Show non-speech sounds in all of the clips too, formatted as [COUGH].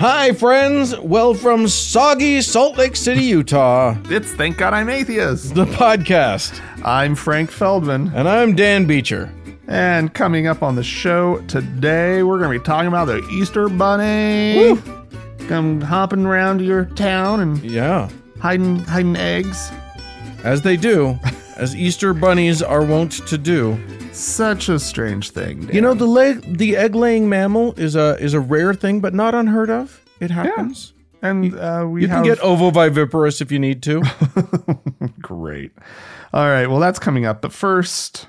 Hi, friends. Well, from soggy Salt Lake City, Utah, It's Thank God I'm Atheist. the podcast. I'm Frank Feldman. And I'm Dan Beecher. And coming up on the show today, we're going to be talking about the Easter Bunny. Come hopping around your town and Yeah, hiding hiding eggs. as they do, [LAUGHS] as Easter bunnies are wont to do. Such a strange thing. Dan. You know, the leg, the egg-laying mammal is a is a rare thing, but not unheard of. It happens. and uh, we You have can get ovoviviparous if you need to. [LAUGHS] great. All right, well that's coming up, but first,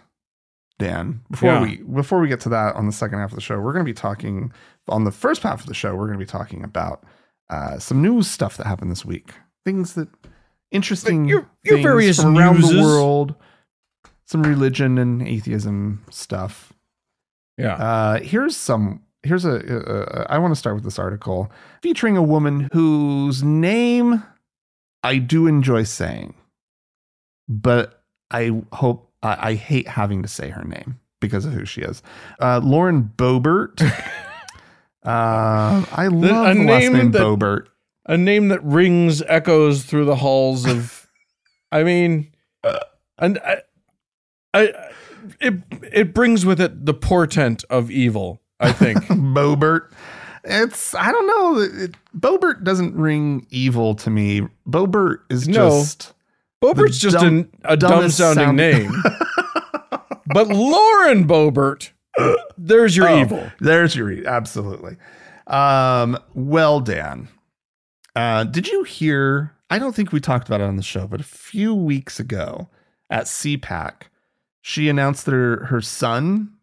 Dan, before Yeah. we before we get to that on the second half of the show, we're going to be talking on the first half of the show. We're going to be talking about uh, some news stuff that happened this week, things that interesting, Your- various from around the world, some religion and atheism stuff. Yeah. Uh, here's some. Here's a. a, a I want to start with this article featuring a woman whose name I do enjoy saying, but I hope I, I hate having to say her name because of who she is. Uh, Lauren Bobert. [LAUGHS] uh, I love the, a last name that- Boebert. a name that rings echoes through the halls of i mean and I, I it it brings with it the portent of evil i think [LAUGHS] Bobert. It's I don't know. It, Boebert doesn't ring evil to me. Bobert is No. just bobert's just dumb- an, a dumb sounding sound- name [LAUGHS] but lauren bobert there's your Oh, evil There's your e- absolutely. Um, well, Dan, uh, did you hear? I don't think we talked about it on the show, but a few weeks ago at CPAC, she announced that her, her son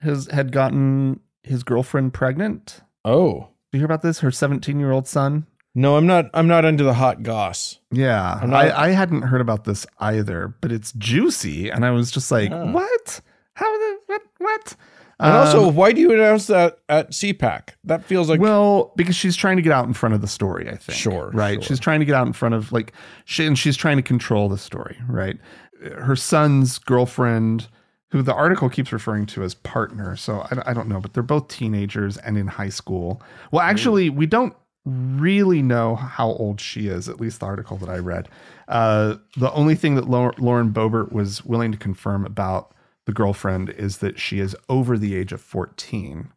has had gotten his girlfriend pregnant. oh Did you hear about this? Her 17 year old son. no i'm not i'm not into the hot goss Yeah, not- I, I hadn't heard about this either, but it's juicy, and I was just like, Yeah. "What? How the what? What?" and Um, also why do you announce that at cpac that feels like well, because she's trying to get out in front of the story, I think. Sure, Right. sure. She's trying to get out in front of like she and she's trying to control the story, right? Her son's girlfriend, who the article keeps referring to as partner. So I, I don't know, but they're both teenagers and in high school. Well, actually, we don't really know how old she is, at least the article that I read. Uh, the only thing that Lauren Boebert was willing to confirm about the girlfriend is that she is over the age of 14.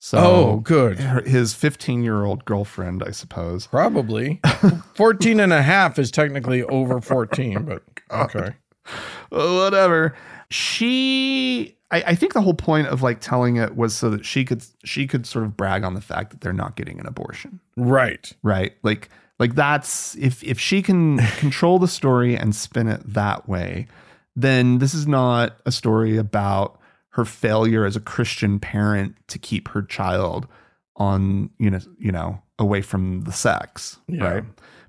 So oh good his 15 year old girlfriend, I suppose. Probably. [LAUGHS] 14 and a half is technically over 14, [LAUGHS] but okay. Whatever. She, I, I think the whole point of like telling it was so that she could she could sort of brag on the fact that they're not getting an abortion, Right. right? Like like that's if if she can [LAUGHS] control the story and spin it that way, then this is not a story about her failure as a Christian parent to keep her child on you know you know away from the sex, Yeah. right?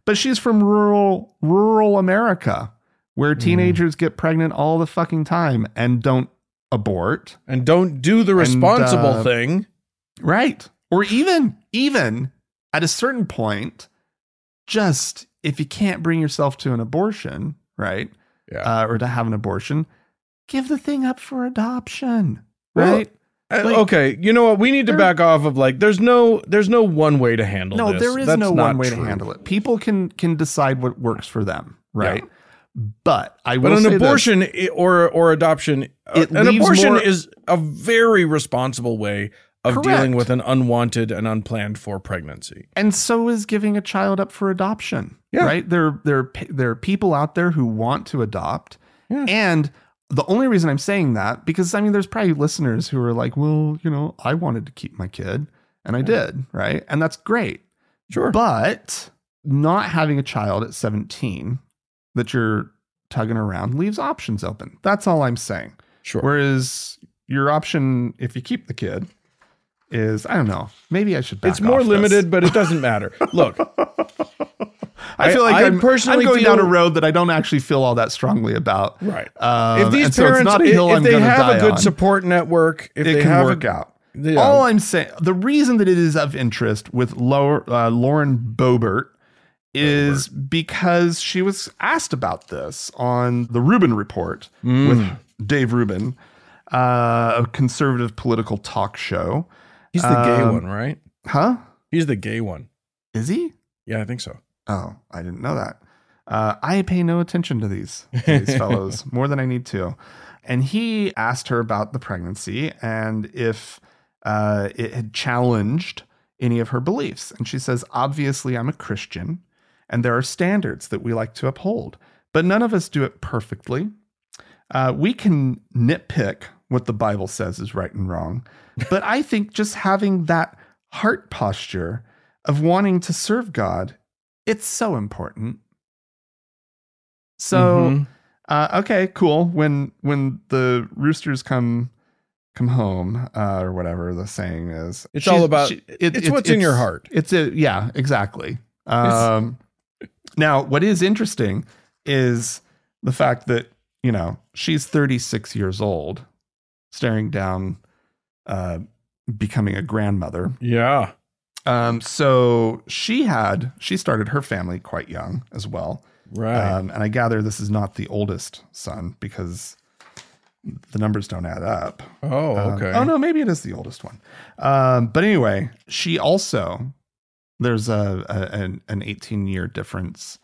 But she's from rural rural America where Mm. teenagers get pregnant all the fucking time and don't abort, And don't do the responsible uh, thing. right? Or even even at a certain point, just if you can't bring yourself to an abortion, right? Yeah. Uh, or to have an abortion, give the thing up for adoption, right? Uh, like- okay, you know what? We need to back off of like there's no there's no one way to handle no, this. there is That's no one way true. to handle it. People can can decide what works for them, right? But I will But an say this. abortion i- or or adoption, uh, an abortion more- is a very responsible way of Correct. dealing with an unwanted and unplanned for pregnancy. and so is giving a child up for adoption. Yeah. Right? There, there, there are people out there who want to adopt, Yeah. and the only reason I'm saying that because I mean, there's probably listeners who are like, well, you know, I wanted to keep my kid, and I did, right? And that's great. Sure. But not having a child at 17 that you're tugging around leaves options open. That's all I'm saying. Sure. Whereas your option, if you keep the kid, is I don't know. Maybe I should. Back it's more off this. limited, but it doesn't [LAUGHS] matter. Look, I feel like I I am personally I'm going feel- down a road that I don't actually feel all that strongly about. right. Um, if these and so parents, if, if they have a good on. support network, if it they can have work a, out. Yeah. All I'm saying, the reason that it is of interest with Lower, uh, Lauren Bobert is because she was asked about this on the Rubin Report Mm. with Dave Rubin, uh, a conservative political talk show. he's the gay um, one, right? Huh? He's the gay one. Is he? Yeah, I think so. Oh, I didn't know that. Uh, I pay no attention to these, to these [LAUGHS] fellows more than I need to. And he asked her about the pregnancy and if uh, it had challenged any of her beliefs. And she says, Obviously, I'm a Christian and there are standards that we like to uphold, but none of us do it perfectly. Uh, we can nitpick what the Bible says is right and wrong, but I think just having that heart posture of wanting to serve God, it's so important. So, Mhm. uh, okay, cool. When when the roosters come come home, uh, or whatever the saying is, It's all about- she- it's what's in your heart. It's a yeah, exactly. Um, now, what is interesting is the fact that you know she's 36 years old, staring down, uh, becoming a grandmother. yeah. Um, so she had she started her family quite young as well. Right. Um, and I gather this is not the oldest son because the numbers don't add up. oh, Um, okay. oh no, maybe it is the oldest one. Um, but anyway, she also there's a, a an an 18 year difference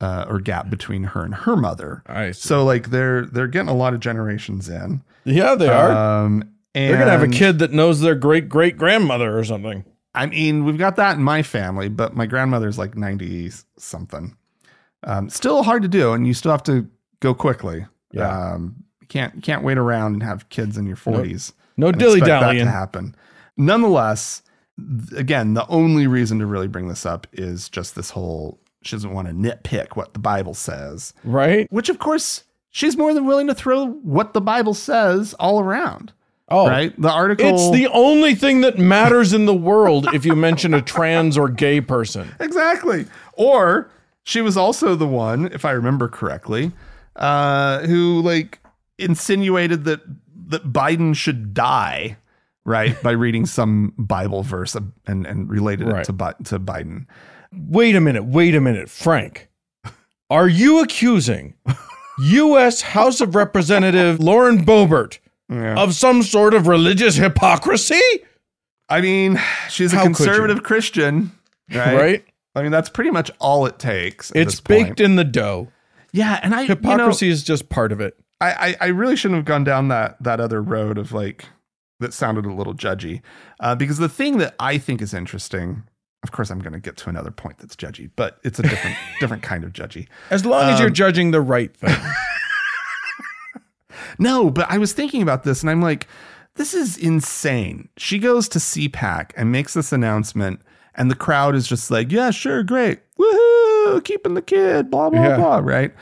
uh, or gap between her and her mother. I see. So like they're they're getting a lot of generations in. yeah, they are. Um, and They're gonna have a kid that knows their great great grandmother or something. I mean, we've got that in my family, but my grandmother's like 90 something. Um, still hard to do, and you still have to go quickly. Yeah. Um, can't can't wait around and have kids in your 40s. No and dilly dallying. to happen. Nonetheless, th- again, the only reason to really bring this up is just this whole she doesn't want to nitpick what the Bible says, Right? which of course she's more than willing to throw what the Bible says all around. Oh, Right? The article It's the only thing that matters in the world if you mention a trans or gay person. [LAUGHS] exactly. Or she was also the one, if I remember correctly, uh, who like insinuated that that Biden should die, right, by reading some Bible verse and and related Right. it to to Biden. Wait a minute, wait a minute, Frank. Are you accusing U.S. House of Representative Lauren Boebert Yeah. of some sort of religious hypocrisy? I mean, she's a How could conservative Christian, right? Right? I mean, that's pretty much all it takes. It's baked in the dough. Yeah, and I you know, Hypocrisy is just part of it. I, I I really shouldn't have gone down that that other road of like that sounded a little judgy, uh, because the thing that I think is interesting, of course, I'm going to get to another point that's judgy, but it's a different [LAUGHS] different kind of judgy. As long as you're Um, judging the right thing. [LAUGHS] No, but I was thinking about this, and I'm like, this is insane. She goes to CPAC and makes this announcement, and the crowd is just like, yeah, sure, great, woohoo, keeping the kid, blah blah Yeah. blah, right?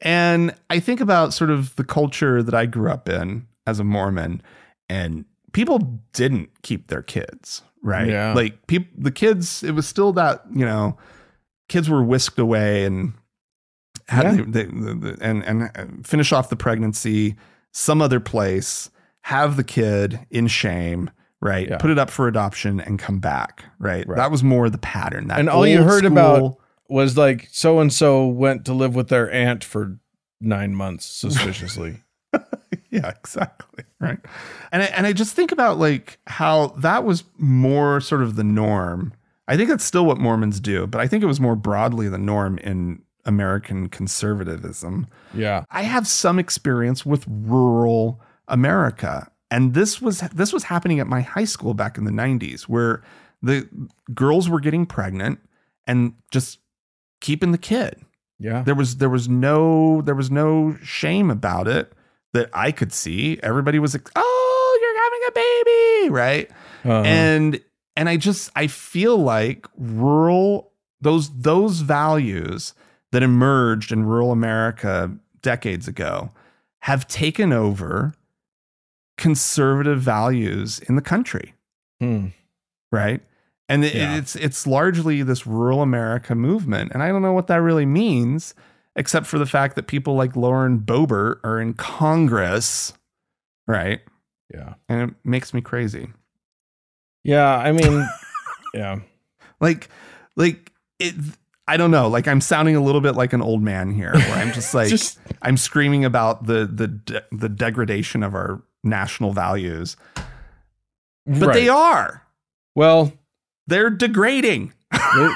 And I think about sort of the culture that I grew up in as a Mormon, and people didn't keep their kids, right? Yeah. Like people, the kids, it was still that you know, kids were whisked away and had Yeah. the, the, the, the- and and uh, finish off the pregnancy some other place, have the kid in shame, right? Yeah. Put it up for adoption and come back, right? Right. That was more the pattern. That And all you heard about- Was like so and so went to live with their aunt for nine months [LAUGHS] suspiciously. [LAUGHS] yeah, exactly. Right. And I, and I just think about like how that was more sort of the norm. I think that's still what Mormons do, but I think it was more broadly the norm in American conservatism. yeah. I have some experience with rural America. And this was this was happening at my high school back in the 90s where the girls were getting pregnant and just keeping the kid. Yeah. There was there was no there was no shame about it that I could see. Everybody was like, "Oh, you're having a baby," right? Uh-huh. and and I just I feel like rural those those values that emerged in rural America decades ago have taken over conservative values in the country, Hmm. right? And it, Yeah. it's it's largely this rural America movement, and I don't know what that really means, except for the fact that people like Lauren Boebert are in Congress, right? Yeah. And it makes me crazy. Yeah. I mean, [LAUGHS] yeah. like like it i don't know like i'm sounding a little bit like an old man here where i'm just [LAUGHS] like Just i'm screaming about the the de- the degradation of our national values but right. they are Well, they're degrading. They,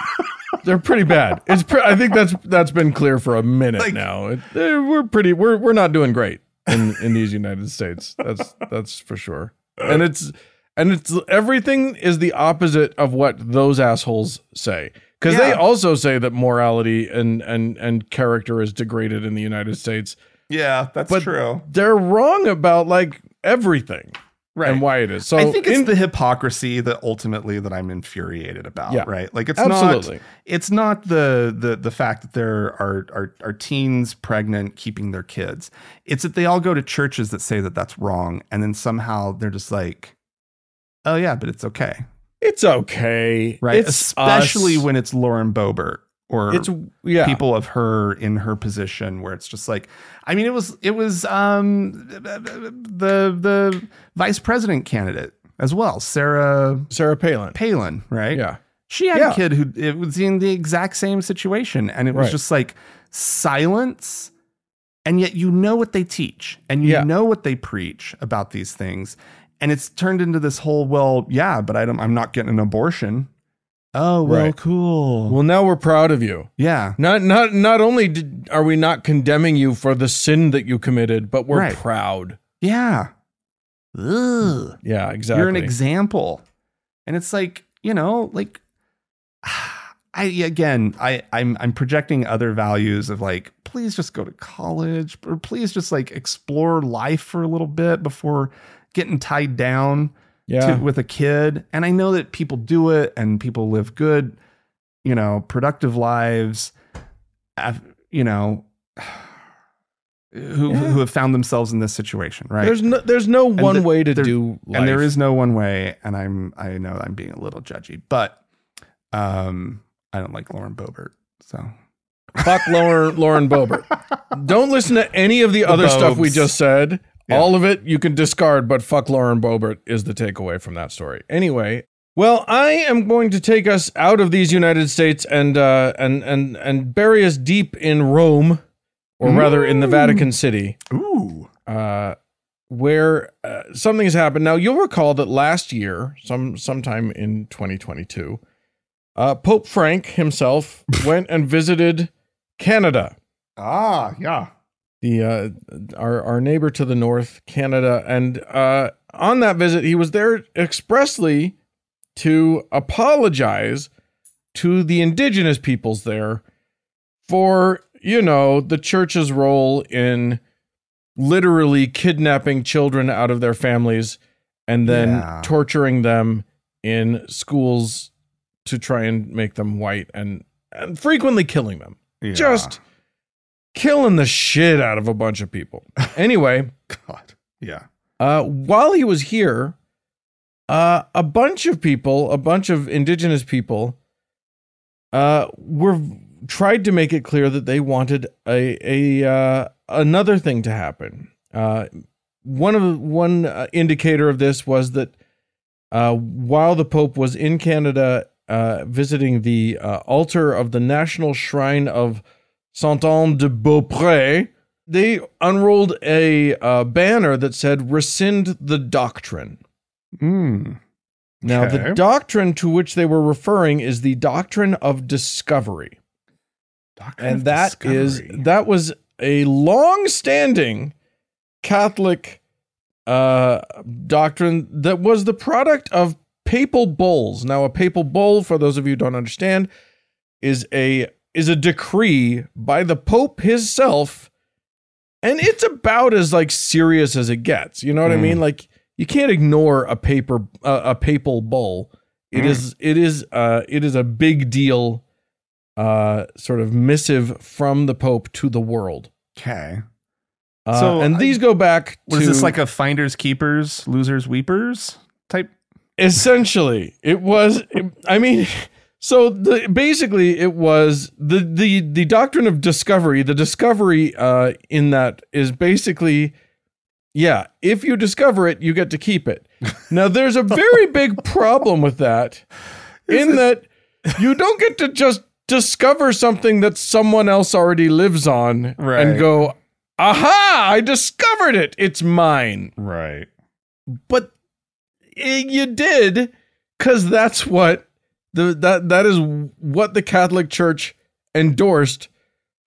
they're pretty bad. It's pre- I think that's that's been clear for a minute Like- now. It, we're pretty we're we're not doing great in in these United States. That's that's for sure. And it's and it's everything is the opposite of what those assholes say. Because they also say that morality and and and character is degraded in the United States. Yeah, that's But- true. They're wrong about like everything Right. and why it is. So I think it's in- the hypocrisy that ultimately that I'm infuriated about, Yeah. right? Like it's Absolutely. not it's not the the the fact that there are, are are teens pregnant keeping their kids. It's that they all go to churches that say that that's wrong and then somehow they're just like oh yeah, but it's okay. It's okay. Right? It's Especially us. when it's Lauren Boebert or it's yeah. people of her in her position where it's just like I mean it was it was um the the vice president candidate as well, Sarah Sarah Palin. Palin, right? Yeah. She had Yeah. a kid who it was in the exact same situation and it was Right. just like silence and yet you know what they teach and you Yeah. know what they preach about these things and it's turned into this whole well yeah but I don't I'm not getting an abortion. Oh, well Right. cool. Well, now we're proud of you. yeah. Not not not only did, are we not condemning you for the sin that you committed, but we're Right. proud. Yeah. Ugh. Yeah, exactly. You're an example. And it's like, you know, like [SIGHS] I again, I I'm I'm projecting other values of like please just go to college or please just like explore life for a little bit before getting tied down yeah. to, with a kid. And I know that people do it and people live good, you know, productive lives you know who Yeah. who have found themselves in this situation, right? There's no there's no one the- way to there- do life. and there is no one way and i'm i know i'm being a little judgy but um i don't like lauren Bobert. so fuck Lauren Lauren Boebert. [LAUGHS] Don't listen to any of the, other stuff we just said. Yeah. All of it you can discard, but fuck Lauren Boebert is the takeaway from that story. Anyway, well, I am going to take us out of these United States and uh, and and and bury us deep in Rome, or rather in the. Vatican City. ooh uh, where uh, something has happened. Now you'll recall that last year, some sometime in 2022, uh, Pope Frank himself [LAUGHS] went and visited Canada, ah yeah the uh, our our neighbor to the north, Canada, and uh, on that visit he was there expressly to apologize to the indigenous peoples there for you know the church's role in literally kidnapping children out of their families and then Yeah. torturing them in schools to try and make them white and, and frequently killing them yeah. just killing the shit out of a bunch of people [LAUGHS] anyway god yeah uh, while he was here, uh, a bunch of people, a bunch of indigenous people, uh, were tried to make it clear that they wanted a a uh, another thing to happen. Uh, one of one uh, indicator of this was that uh, while the Pope was in Canada uh, visiting the uh, altar of the National Shrine of Saint Anne de Beaupré, they unrolled a uh, banner that said "Rescind the Doctrine." mm. Now, Okay. the doctrine to which they were referring is the doctrine of discovery, Doctrine and of that is discovery. that was a long-standing Catholic uh, doctrine that was the product of papal bulls. Now, a papal bull, for those of you who don't understand, is a is a decree by the Pope himself, and it's about as like serious as it gets. You know what I Mm. mean? Like you can't ignore a paper uh, a papal bull. It Mm. is it is uh it is a big deal uh sort of missive from the pope to the world. okay Uh, So, and I- these go back to was this like a finders keepers losers weepers type essentially it was i mean so the basically it was the the the doctrine of discovery the discovery uh in that is basically yeah if you discover it you get to keep it. [LAUGHS] Now there's a very big problem with that in that you don't get to just discover something that someone else already lives on Right. and go aha! I discovered it. It's mine. Right. But eh, you did because that's what The that that is what the Catholic Church endorsed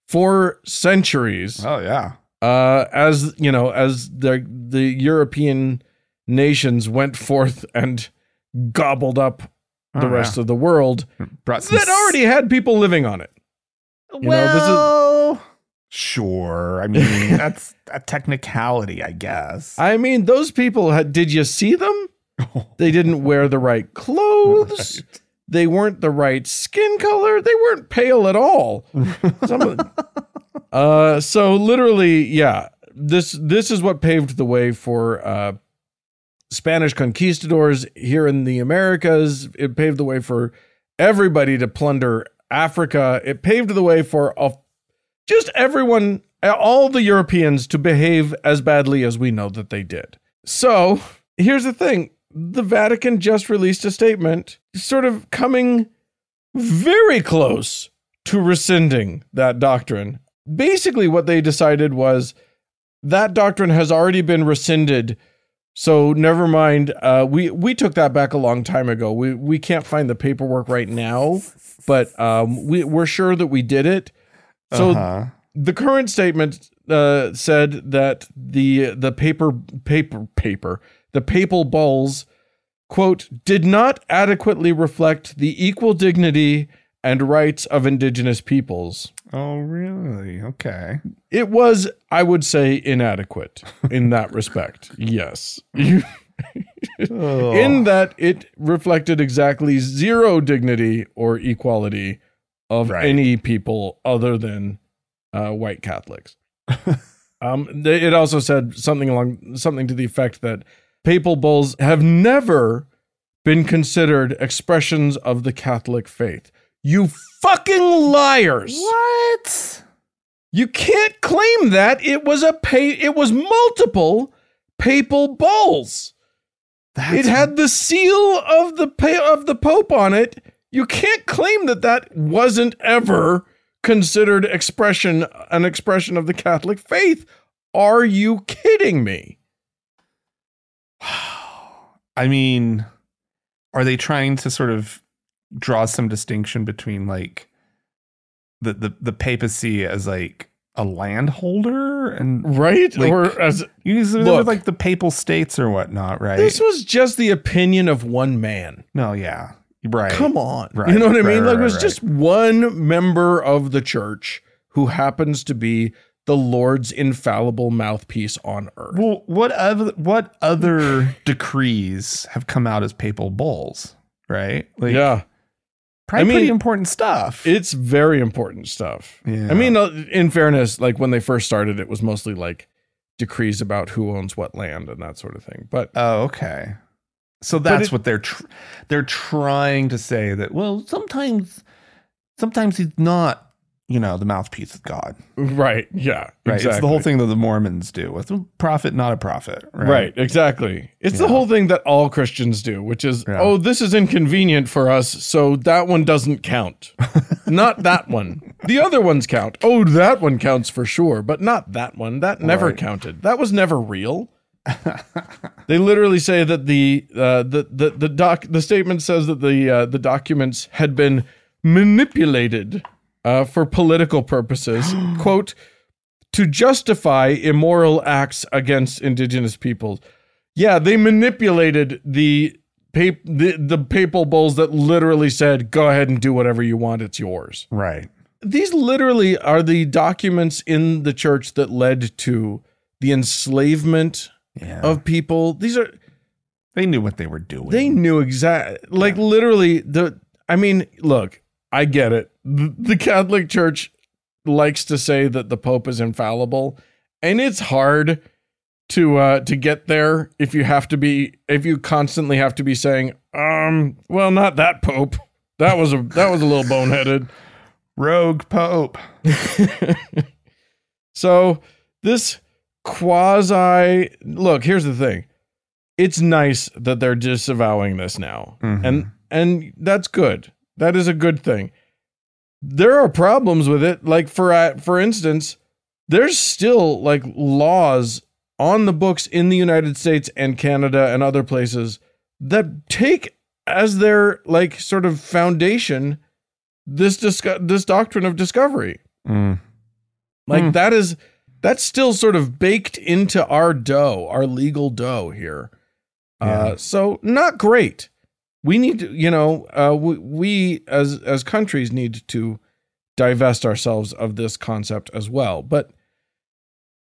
for centuries. Oh yeah. Uh, as you know, as the the European nations went forth and gobbled up the Oh, rest of the world yeah. brought some that already had people living on it. You know, this is- well, sure. I mean, [LAUGHS] that's a technicality, I guess. I mean, those people had. Did you see them? [LAUGHS] They didn't wear the right clothes. Right. They weren't the right skin color. They weren't pale at all. Some of- [LAUGHS] uh, so literally, yeah. This this is what paved the way for uh, Spanish conquistadors here in the Americas. It paved the way for everybody to plunder Africa. It paved the way for a, just everyone, all the Europeans, to behave as badly as we know that they did. So here's the thing: the Vatican just released a statement, sort of coming very close to rescinding that doctrine. Basically, what they decided was that doctrine has already been rescinded. So never mind. Uh, we we took that back a long time ago. We we can't find the paperwork right now, but um, we we're sure that we did it. So Uh-huh. the current statement uh, said that the the paper paper paper the papal bulls quote did not adequately reflect the equal dignity and rights of indigenous peoples. Oh, really? Okay. It was, I would say, inadequate in that respect. [LAUGHS] Yes. in that it reflected exactly zero dignity or equality of Right. any people other than uh, white Catholics. [LAUGHS] um, they, it also said something along something to the effect that papal bulls have never been considered expressions of the Catholic faith. You fucking liars! what? You can't claim that it was a pay. It was multiple papal bulls. That's, it had the seal of the pa- of the Pope on it. You can't claim that that wasn't ever considered expression an expression of the Catholic faith. Are you kidding me? [SIGHS] I mean, are they trying to sort of draw some distinction between like the the, the papacy as like a landholder and Right? Like, or as you know, Look. like the papal states or whatnot, right? this was just the opinion of one man. no, yeah, right. Come on. Right, You know what I mean? right, like it was just one member of the church who happens to be the Lord's infallible mouthpiece on earth. Well, what other what other decrees have come out as papal bulls, right? Like, yeah. probably I mean, pretty important stuff. It's very important stuff. yeah. I mean, uh, in fairness, like when they first started, it was mostly like decrees about who owns what land and that sort of thing. But Oh, okay. So that's it- what they're tr- they're trying to say that well, sometimes sometimes he's not, you know, the mouthpiece of God. right, yeah, Right. exactly. It's the whole thing that the Mormons do with a prophet, not a prophet. Right. Right, exactly. It's the whole thing that all Christians do, which is, Yeah. oh, this is inconvenient for us, so that one doesn't count. [LAUGHS] not that one. The other ones count. Oh, that one counts for sure, but not that one. That never Right. counted. That was never real. [LAUGHS] they literally say that the uh, the the the doc the statement says that the uh, the documents had been manipulated uh, for political purposes. [GASPS] Quote to justify immoral acts against indigenous peoples. Yeah, they manipulated the pap- the, the papal bulls that literally said, "Go ahead and do whatever you want; it's yours." Right. These literally are the documents in the church that led to the enslavement Yeah. of people. These are they knew what they were doing. they knew exactly, like literally the I mean, look, I get it. The, Catholic Church likes to say that the Pope is infallible, and it's hard to uh to get there if you have to be if you constantly have to be saying, um, well, not that Pope. That was a that was a little boneheaded. Rogue Pope. [LAUGHS] So this quasi look, here's the thing. It's nice that they're disavowing this now. Mhm. And and that's good. That is a good thing. There are problems with it. Like for uh, for instance, there's still like laws on the books in the United States and Canada and other places that take as their like sort of foundation this disco- this doctrine of discovery. Mm. Like Hmm. that is that's still sort of baked into our dough, our legal dough here. Yeah. Uh, so not great. We need to, you know, uh, we, we as as countries need to divest ourselves of this concept as well. But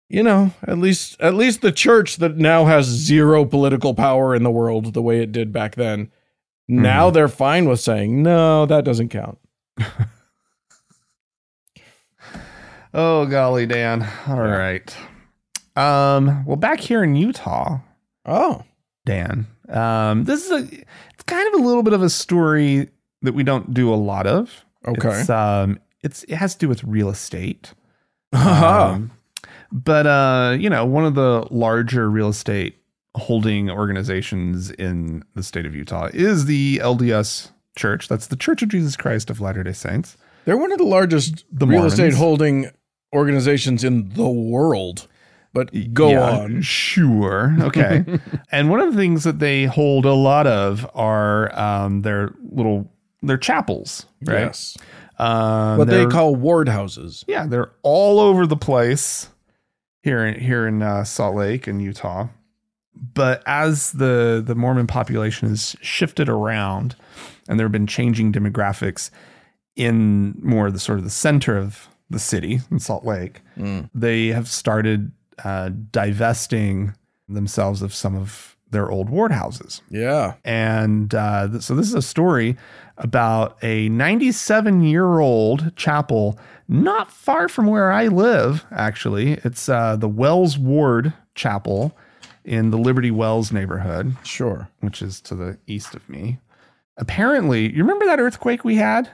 you know, at least at least the church that now has zero political power in the world the way it did back then. Now Mhm. they're fine with saying no, that doesn't count. [LAUGHS] Oh golly, Dan. All Yeah. right. Um, well, back here in Utah, Oh, Dan. Um, this is a kind of a little bit of a story that we don't do a lot of. okay. It's um it's it has to do with real estate. Haha. [LAUGHS] Um, but uh, you know, one of the larger real estate holding organizations in the state of Utah is the LDS Church. That's the Church of Jesus Christ of Latter-day Saints. They're one of the largest The real estate holding organizations in the world. But go Yeah, on. Sure. Okay. [LAUGHS] and one of the things that they hold a lot of are um, their little their chapels, right? Yes. Um, What they call ward houses. yeah, they're all over the place here in here in uh, Salt Lake and Utah. But as the the Mormon population has shifted around, and there have been changing demographics in more the sort of the center of the city in Salt Lake, Mm. they have started uh, divesting themselves of some of their old ward houses. Yeah. And uh, th- so this is a story about a 97 year old chapel not far from where I live, actually. It's uh, the Wells Ward Chapel in the Liberty Wells neighborhood, Sure. which is to the east of me. Apparently, you remember that earthquake we had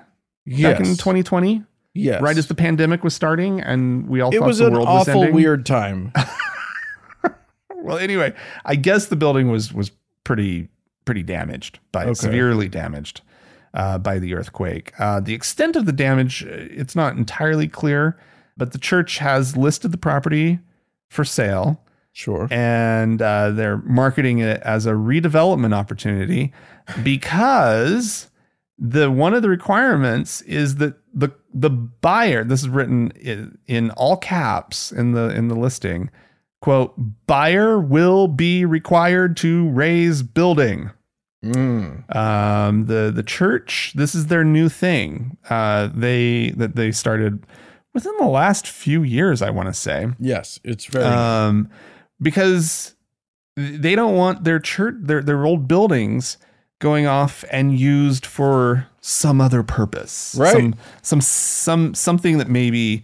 Yes. back in 2020? Yes. Right as the pandemic was starting and we all thought it thought was the an world was awful weird time. [LAUGHS] Well, anyway, I guess the building was was pretty pretty damaged by Okay. severely damaged uh, by the earthquake. Uh, the extent of the damage uh, it's not entirely clear, but the church has listed the property for sale Sure. and uh, they're marketing it as a redevelopment opportunity because the one of the requirements is that the the buyer this is written in, in all caps in the in the listing quote buyer will be required to raze building Mm. um, the the church this is their new thing uh, they that they started within the last few years i want to say Yes. It's very. um, because they don't want their church, their their old buildings, going off and used for some other purpose, Right. Some some some something that maybe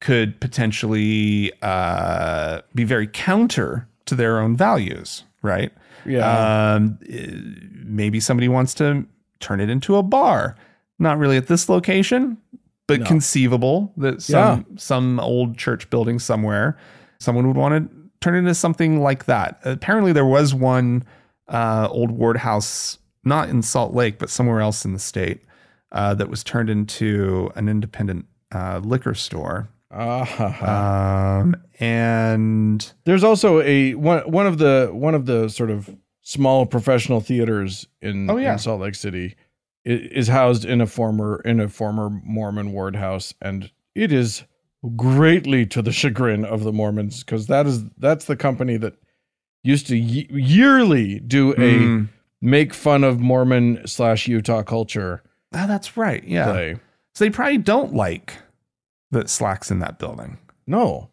could potentially uh, be very counter to their own values, right? yeah. Um, eh, maybe somebody wants to turn it into a bar. Not really at this location, but No. conceivable that some some old church building somewhere, someone would want to turn it into something like that. Apparently, there was one uh, old ward house, not in Salt Lake, but somewhere else in the state, uh, that was turned into an independent uh, liquor store. Ah. Um, and There's also a one one of the one of the sort of small professional theaters in, Oh, yeah. in Salt Lake City is housed in a former in a former Mormon ward house, and it is greatly to the chagrin of the Mormons because that is that's the company that used to ye- yearly do a Mm. make fun of Mormon slash Utah culture Ah, that's right. Yeah. play. So they probably don't like that SLAC's in that building. No,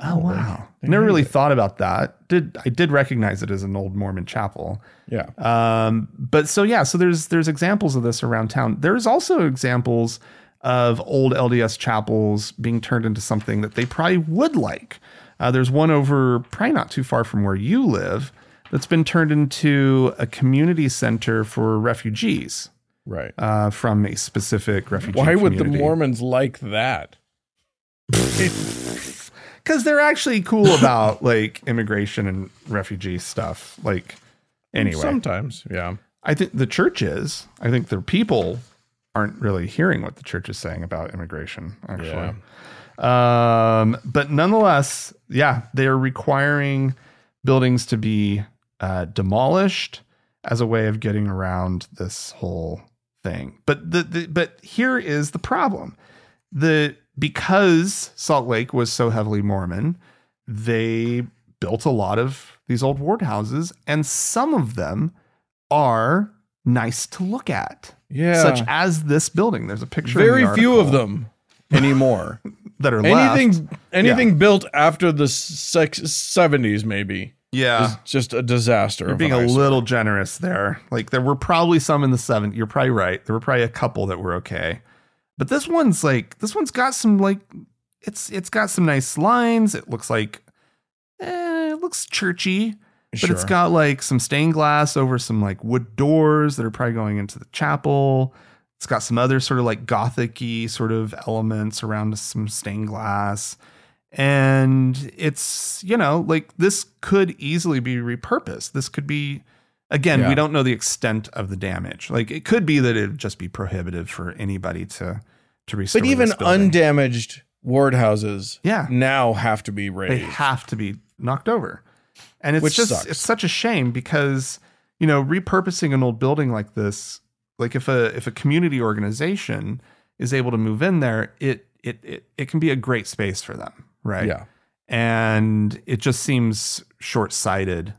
Oh wow! Never really it. thought about that. Did I did recognize it as an old Mormon chapel? yeah, Um, but so yeah, so there's there's examples of this around town. There's also examples of old LDS chapels being turned into something that they probably would like. Uh, there's one over probably not too far from where you live that's been turned into a community center for refugees right. uh, from a specific refugee. Why would the. Mormons like that? [LAUGHS] because they're actually cool about [LAUGHS] like immigration and refugee stuff. Like, anyway, sometimes, yeah. I think the church is. I think the people aren't really hearing what the church is saying about immigration. Actually, um, but nonetheless, yeah, they are requiring buildings to be uh, demolished as a way of getting around this whole thing. But the, the but here is the problem. The because Salt Lake was so heavily Mormon, they built a lot of these old ward houses and some of them are nice to look at. Yeah. Such as this building. There's a picture. Very few of them anymore. [LAUGHS] that are left. anything anything built after the 70s maybe Yeah. is just a disaster. You're being a little generous there. Like there were probably some in the seven. You're probably right. There were probably a couple that were okay, but this one's like this one's got some like it's it's got some nice lines. It looks like eh, it looks churchy, but it's got like some stained glass over some like wood doors that are probably going into the chapel. It's got some other sort of like gothic-y sort of elements around some stained glass. And it's, you know, like this could easily be repurposed. This could be again, Yeah. we don't know the extent of the damage. Like it could be that it'd just be prohibitive for anybody to to restore. but even undamaged ward houses Yeah. now have to be razed. they have to be knocked over. And it's Which just sucks. it's such a shame because you know repurposing an old building like this, like if a if a community organization is able to move in there, it it it, it can be a great space for them, right? Yeah. And it just seems short sighted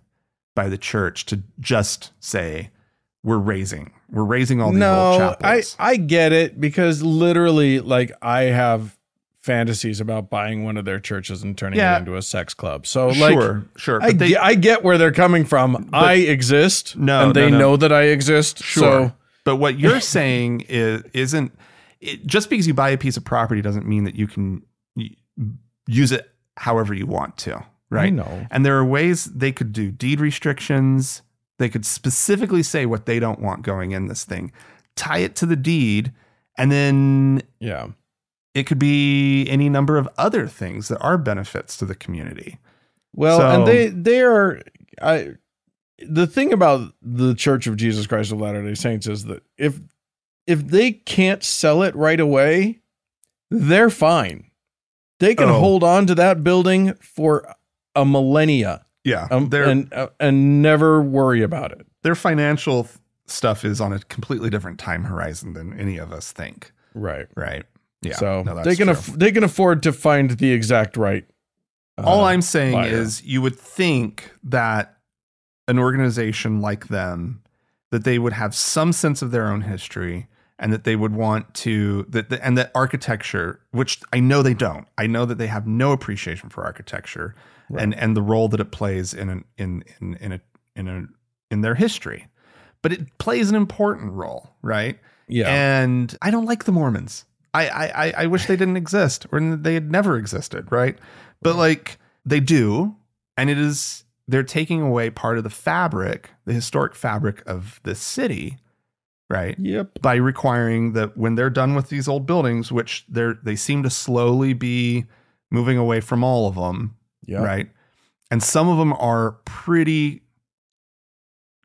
by the church to just say we're razing we're razing all these old No, I chapels. I get it because literally like I have fantasies about buying one of their churches and turning Yeah. it into a sex club. So like sure, sure. I, they, I get where they're coming from. I exist. No, and they no, no. know that I exist. Sure. So but what you're saying is isn't it, just because you buy a piece of property doesn't mean that you can use it however you want to, I right? know. And there are ways they could do deed restrictions. They could specifically say what they don't want going in this thing, tie it to the deed, and then Yeah. it could be any number of other things that are benefits to the community. Well, So- and they they are I the thing about the Church of Jesus Christ of Latter-day Saints is that if if they can't sell it right away, they're fine. They can Oh. hold on to that building for a millennia Yeah, um, and uh, and never worry about it. their financial th- stuff is on a completely different time horizon than any of us think. Right. Right. Yeah. so no, they can aff- they can afford to find the exact right. uh, All I'm saying buyer. is you would think that an organization like them that they would have some sense of their own history and that they would want to that and that architecture which I know they don't. I know that they have no appreciation for architecture and and the role that it plays in an in in in a in a in their history. But it plays an important role, right? yeah. And I don't like the Mormons. I, I, I- I wish they didn't exist or they had never existed, right? But like they do, and it is they're taking away part of the fabric, the historic fabric of the city, right? yep. By requiring that when they're done with these old buildings, which they're they seem to slowly be moving away from all of them, Yeah. right? And some of them are pretty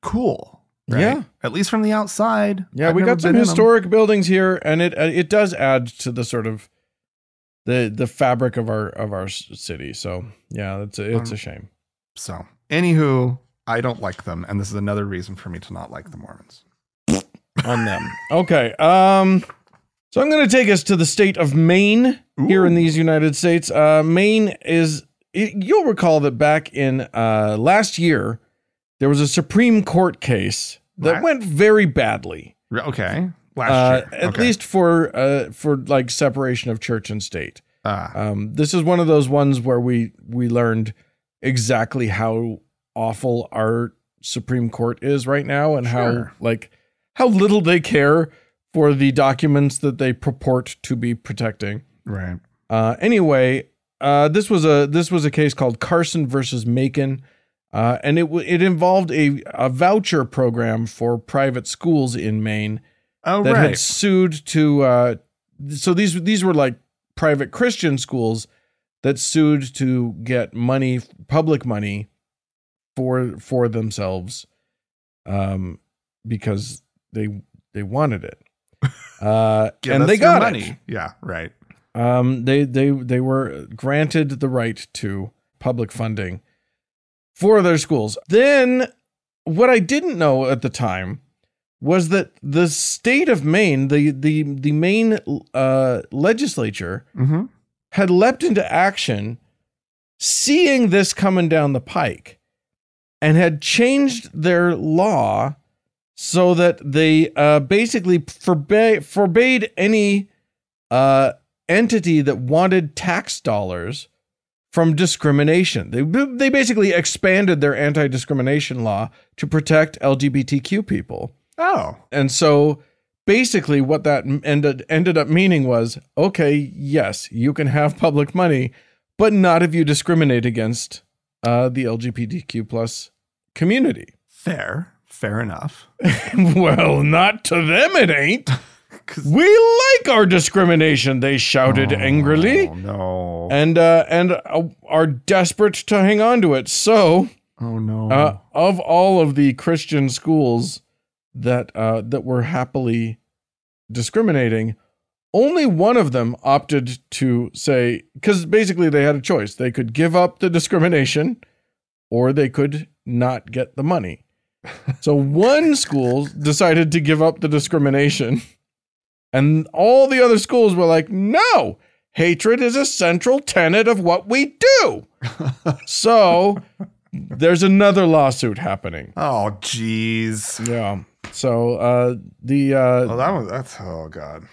cool, right? Yeah. At least from the outside. Yeah, I've we got some been in 'em. historic buildings here, and it it does add to the sort of the the fabric of our of our city. So yeah, it's a, it's Um, a shame. So, anywho, I don't like them, and this is another reason for me to not like the Mormons. on them. Okay. Um so I'm going to take us to the state of Maine here in these United States. Uh Maine is you'll recall that back in uh last year there was a Supreme Court case that What? went very badly. Okay, last Uh, year, at Okay. least for uh for like separation of church and state. Ah, Um, this is one of those ones where we we learned exactly how awful our Supreme Court is right now, and how like how little they care for the documents that they purport to be protecting. right. Uh, anyway, uh, this was a this was a case called Carson versus Makin, uh, and it it involved a, a voucher program for private schools in Maine Oh, that had sued to uh so these these were like private christian schools that sued to get money public money for for themselves um because they they wanted it [LAUGHS] uh and they got money. it Yeah, right. um they they they were granted the right to public funding for their schools then what I didn't know at the time was that the state of Maine, the the the Maine uh, legislature, Mm-hmm. Had leapt into action, seeing this coming down the pike, and had changed their law so that they uh, basically forbade forbade any uh, entity that wanted tax dollars from discrimination. They they basically expanded their anti-discrimination law to protect LGBTQ people. Oh. And so basically what that ended ended up meaning was okay, yes, you can have [LAUGHS] public money, but not if you discriminate against uh, the LGBTQ plus community. Fair. Fair enough. [LAUGHS] well, not to them it ain't. [LAUGHS] We like our discrimination, they shouted angrily. Oh no. And uh, and uh, are desperate to hang on to it. So, oh no. uh, of all of the Christian schools that uh, that were happily discriminating, only one of them opted to say because basically they had a choice. They could give up the discrimination, or they could not get the money. so one school decided to give up the discrimination, and all the other schools were like, "No." Hatred is a central tenet of what we do. [LAUGHS] so there's another lawsuit happening. oh jeez. Yeah. So uh the uh Oh, that was that's oh god.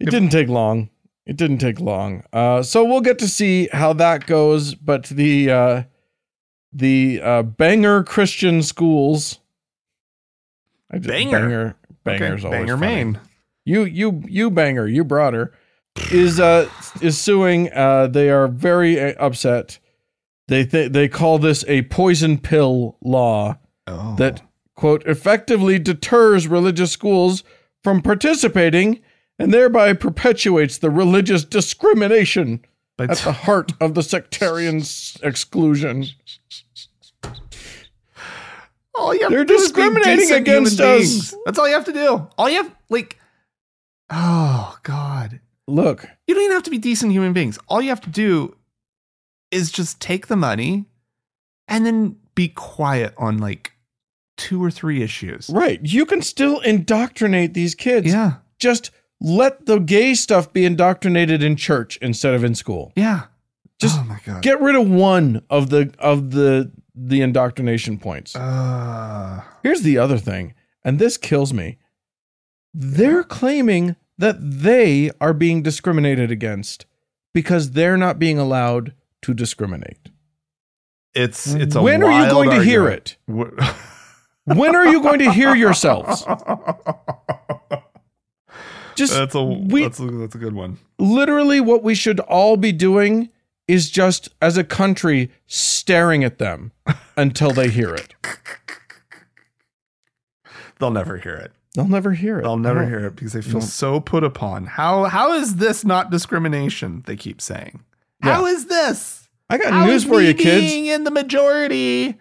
it didn't take long. It didn't take long. Uh so we'll get to see how that goes, but the uh the uh Bangor Christian Schools I just, Banger? Banger Banger's okay. always Banger funny. Maine. You you you banger, you brought her. Is uh is suing. Uh they are very uh, upset. They th- they call this a poison pill law Oh. that quote effectively deters religious schools from participating and thereby perpetuates the religious discrimination but at the [LAUGHS] heart of the sectarian exclusion. all you have They're to do discriminating against us. That's all you have to do. All you have like Oh god. Look, You don't even have to be decent human beings. All you have to do is just take the money and then be quiet on like two or three issues. right, you can still indoctrinate these kids. Yeah. Just let the gay stuff be indoctrinated in church instead of in school. Yeah. Just oh my god. Get rid of one of the of the the indoctrination points. uh, Here's the other thing, and this kills me. They're claiming that they are being discriminated against because they're not being allowed to discriminate. it's it's a when are you wild going to hear it? [LAUGHS] When are you going to hear yourselves? Just that's a we- that's a that's a good one. literally what we should all be doing is just as a country staring at them until they hear it. They'll never hear it. They'll never hear it. They'll never No. hear it because they feel No. so put upon. How how is this not discrimination? They keep saying. How is this? I got How news for you, kids. Being in the majority,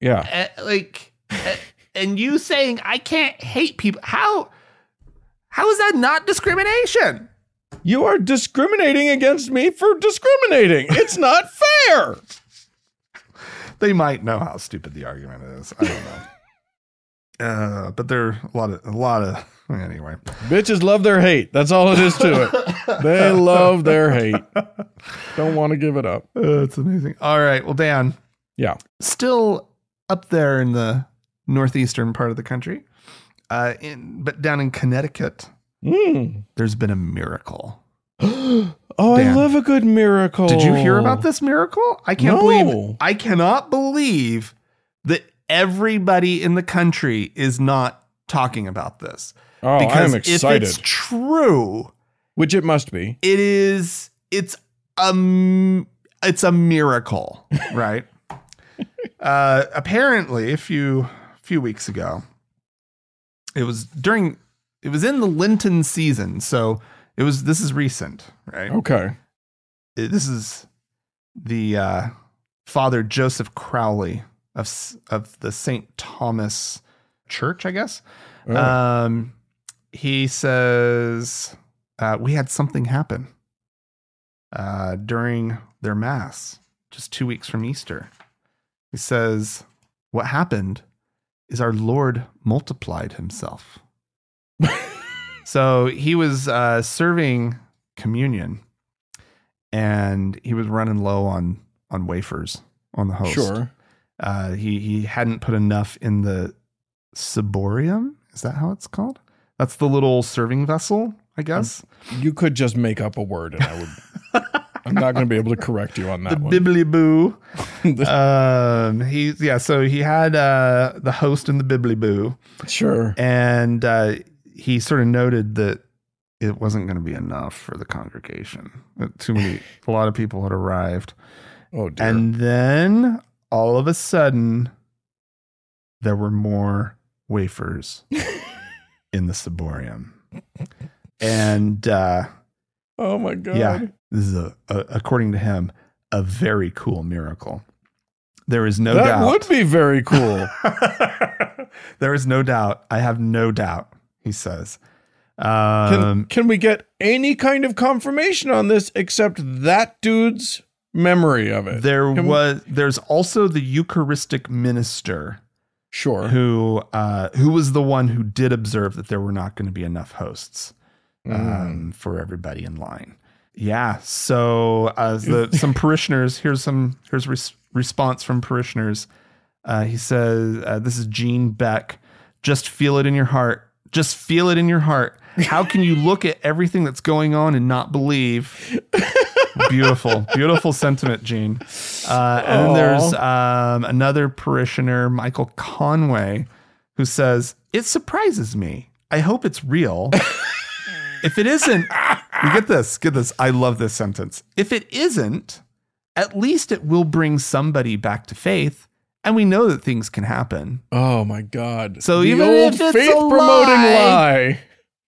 Yeah. uh, like, and you saying I can't hate people. How how is that not discrimination? You are discriminating against me for discriminating. It's not fair. They might know how stupid the argument is. I don't know. [LAUGHS] Uh, but there are a lot of a lot of anyway. Bitches love their hate. That's all it is to it. They [LAUGHS] love their hate. Don't want to give it up. Uh, it's amazing. All right. Well, Dan, Yeah. still up there in the northeastern part of the country, uh, in but down in Connecticut, Mm. there's been a miracle. [GASPS] oh, I love a good miracle. Did you hear about this miracle? I can't No. believe. I cannot believe that everybody in the country is not talking about this. Oh, because I'm excited. if it's true, Which it must be. it is. It's um. It's a miracle, [LAUGHS] right? uh, apparently, if few few weeks ago, it was during. It was in the Lenten season, so it was. This is recent, right? Okay. it- this is the uh, Father Joseph Crowley of of the St. Thomas Church, I guess. Oh. Um, he says uh, we had something happen uh, during their mass just two weeks from Easter. He says what happened is our Lord multiplied himself. [LAUGHS] so he was uh, serving communion and he was running low on on wafers on the host. Sure. Uh, he he hadn't put enough in the ciborium. Is that how it's called? That's the little serving vessel, I guess. You could just make up a word and I would I'm not going to be able to correct you on the that one. bibbly boo. [LAUGHS] um, he yeah. So he had uh, the host and the bibbly boo, sure. and uh, he sort of noted that it wasn't going to be enough for the congregation. That Too many, [LAUGHS] a lot of people had arrived, Oh dear. and then all of a sudden, there were more wafers [LAUGHS] in the ciborium, and. Uh, oh my god. Yeah. This is a, a according to him a very cool miracle. There is no that doubt. That would be very cool. [LAUGHS] there is no doubt. I have no doubt. He says. Can, Um, can we get any kind of confirmation on this except that dude's memory of it? there Can we- was. There's also the Eucharistic minister Sure. who uh, who was the one who did observe that there were not going to be enough hosts Mm. um, for everybody in line. Yeah. So uh, the, [LAUGHS] some parishioners here's some here's res- response from parishioners. Uh, he says, uh, "This is Gene Beck. Just feel it in your heart. Just feel it in your heart. How can you look at everything that's going on and not believe?" beautiful, [LAUGHS] beautiful sentiment, Gene. Uh, and then there's um, another parishioner, Michael Conway, who says, "It surprises me. I hope it's real." [LAUGHS] if it isn't, you [LAUGHS] get this, get this. I love this sentence. If it isn't, at least it will bring somebody back to faith, and we know that things can happen. Oh my god. So The even old if it's faith a promoting lie- lie.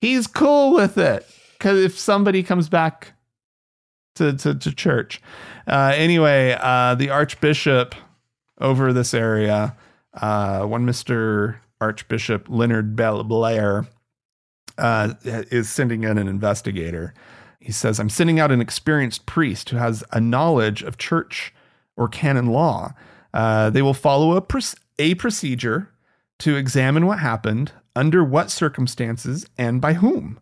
He's cool with it because if somebody comes back to to, to church, uh, anyway, uh, the archbishop over this area, uh, one Mister Archbishop Leonard Bell- Blair, uh, is sending in an investigator. He says, I'm sending out an experienced priest who has a knowledge of church or canon law. Uh, they will follow a, a procedure to examine what happened, under what circumstances, and by whom.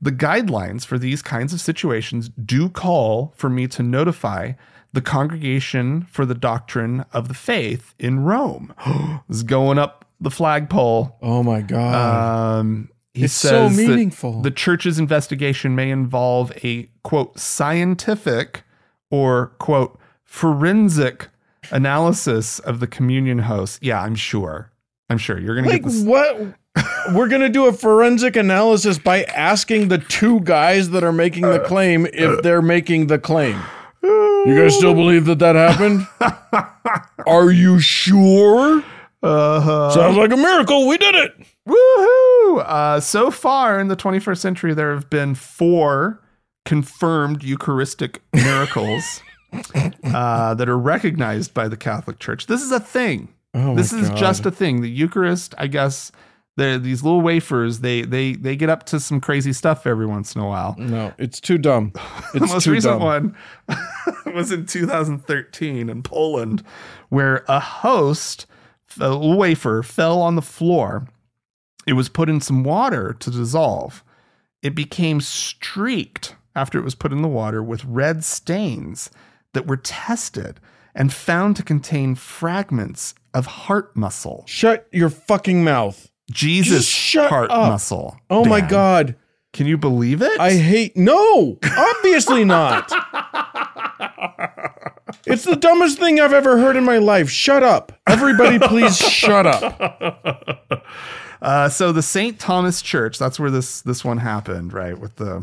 The guidelines for these kinds of situations do call for me to notify the Congregation for the Doctrine of the Faith in Rome. [GASPS] this is going up the flagpole. Oh my god. Um, he it's so meaningful. the church's investigation may involve a quote scientific or quote forensic analysis of the communion host. Yeah, I'm sure. I'm sure you're gonna like get this. what? [LAUGHS] We're gonna do a forensic analysis by asking the two guys that are making the claim if they're making the claim. You guys still believe that that happened? [LAUGHS] Are you sure? Uh-huh. Sounds like a miracle. We did it. Woohoo! Uh, so far in the 21st century, there have been four confirmed Eucharistic miracles [LAUGHS] uh, that are recognized by the Catholic Church. This is a thing. Oh this is just a thing. The Eucharist, I guess, they're these little wafers. They they they get up to some crazy stuff every once in a while. no. It's too dumb. [LAUGHS] It's the most recent dumb. one [LAUGHS] was in 2013 in Poland, where a host, a wafer, fell on the floor. It was put in some water to dissolve. It became streaked after it was put in the water with red stains that were tested and found to contain fragments of heart muscle. Shut your fucking mouth. Jesus Just shut heart up. muscle. Oh my god. Can you believe it? I hate no. Obviously not. [LAUGHS] It's the dumbest thing I've ever heard in my life. Shut up. Everybody please [LAUGHS] shut up. Uh, so the St. Thomas Church, that's where this this one happened, right? With the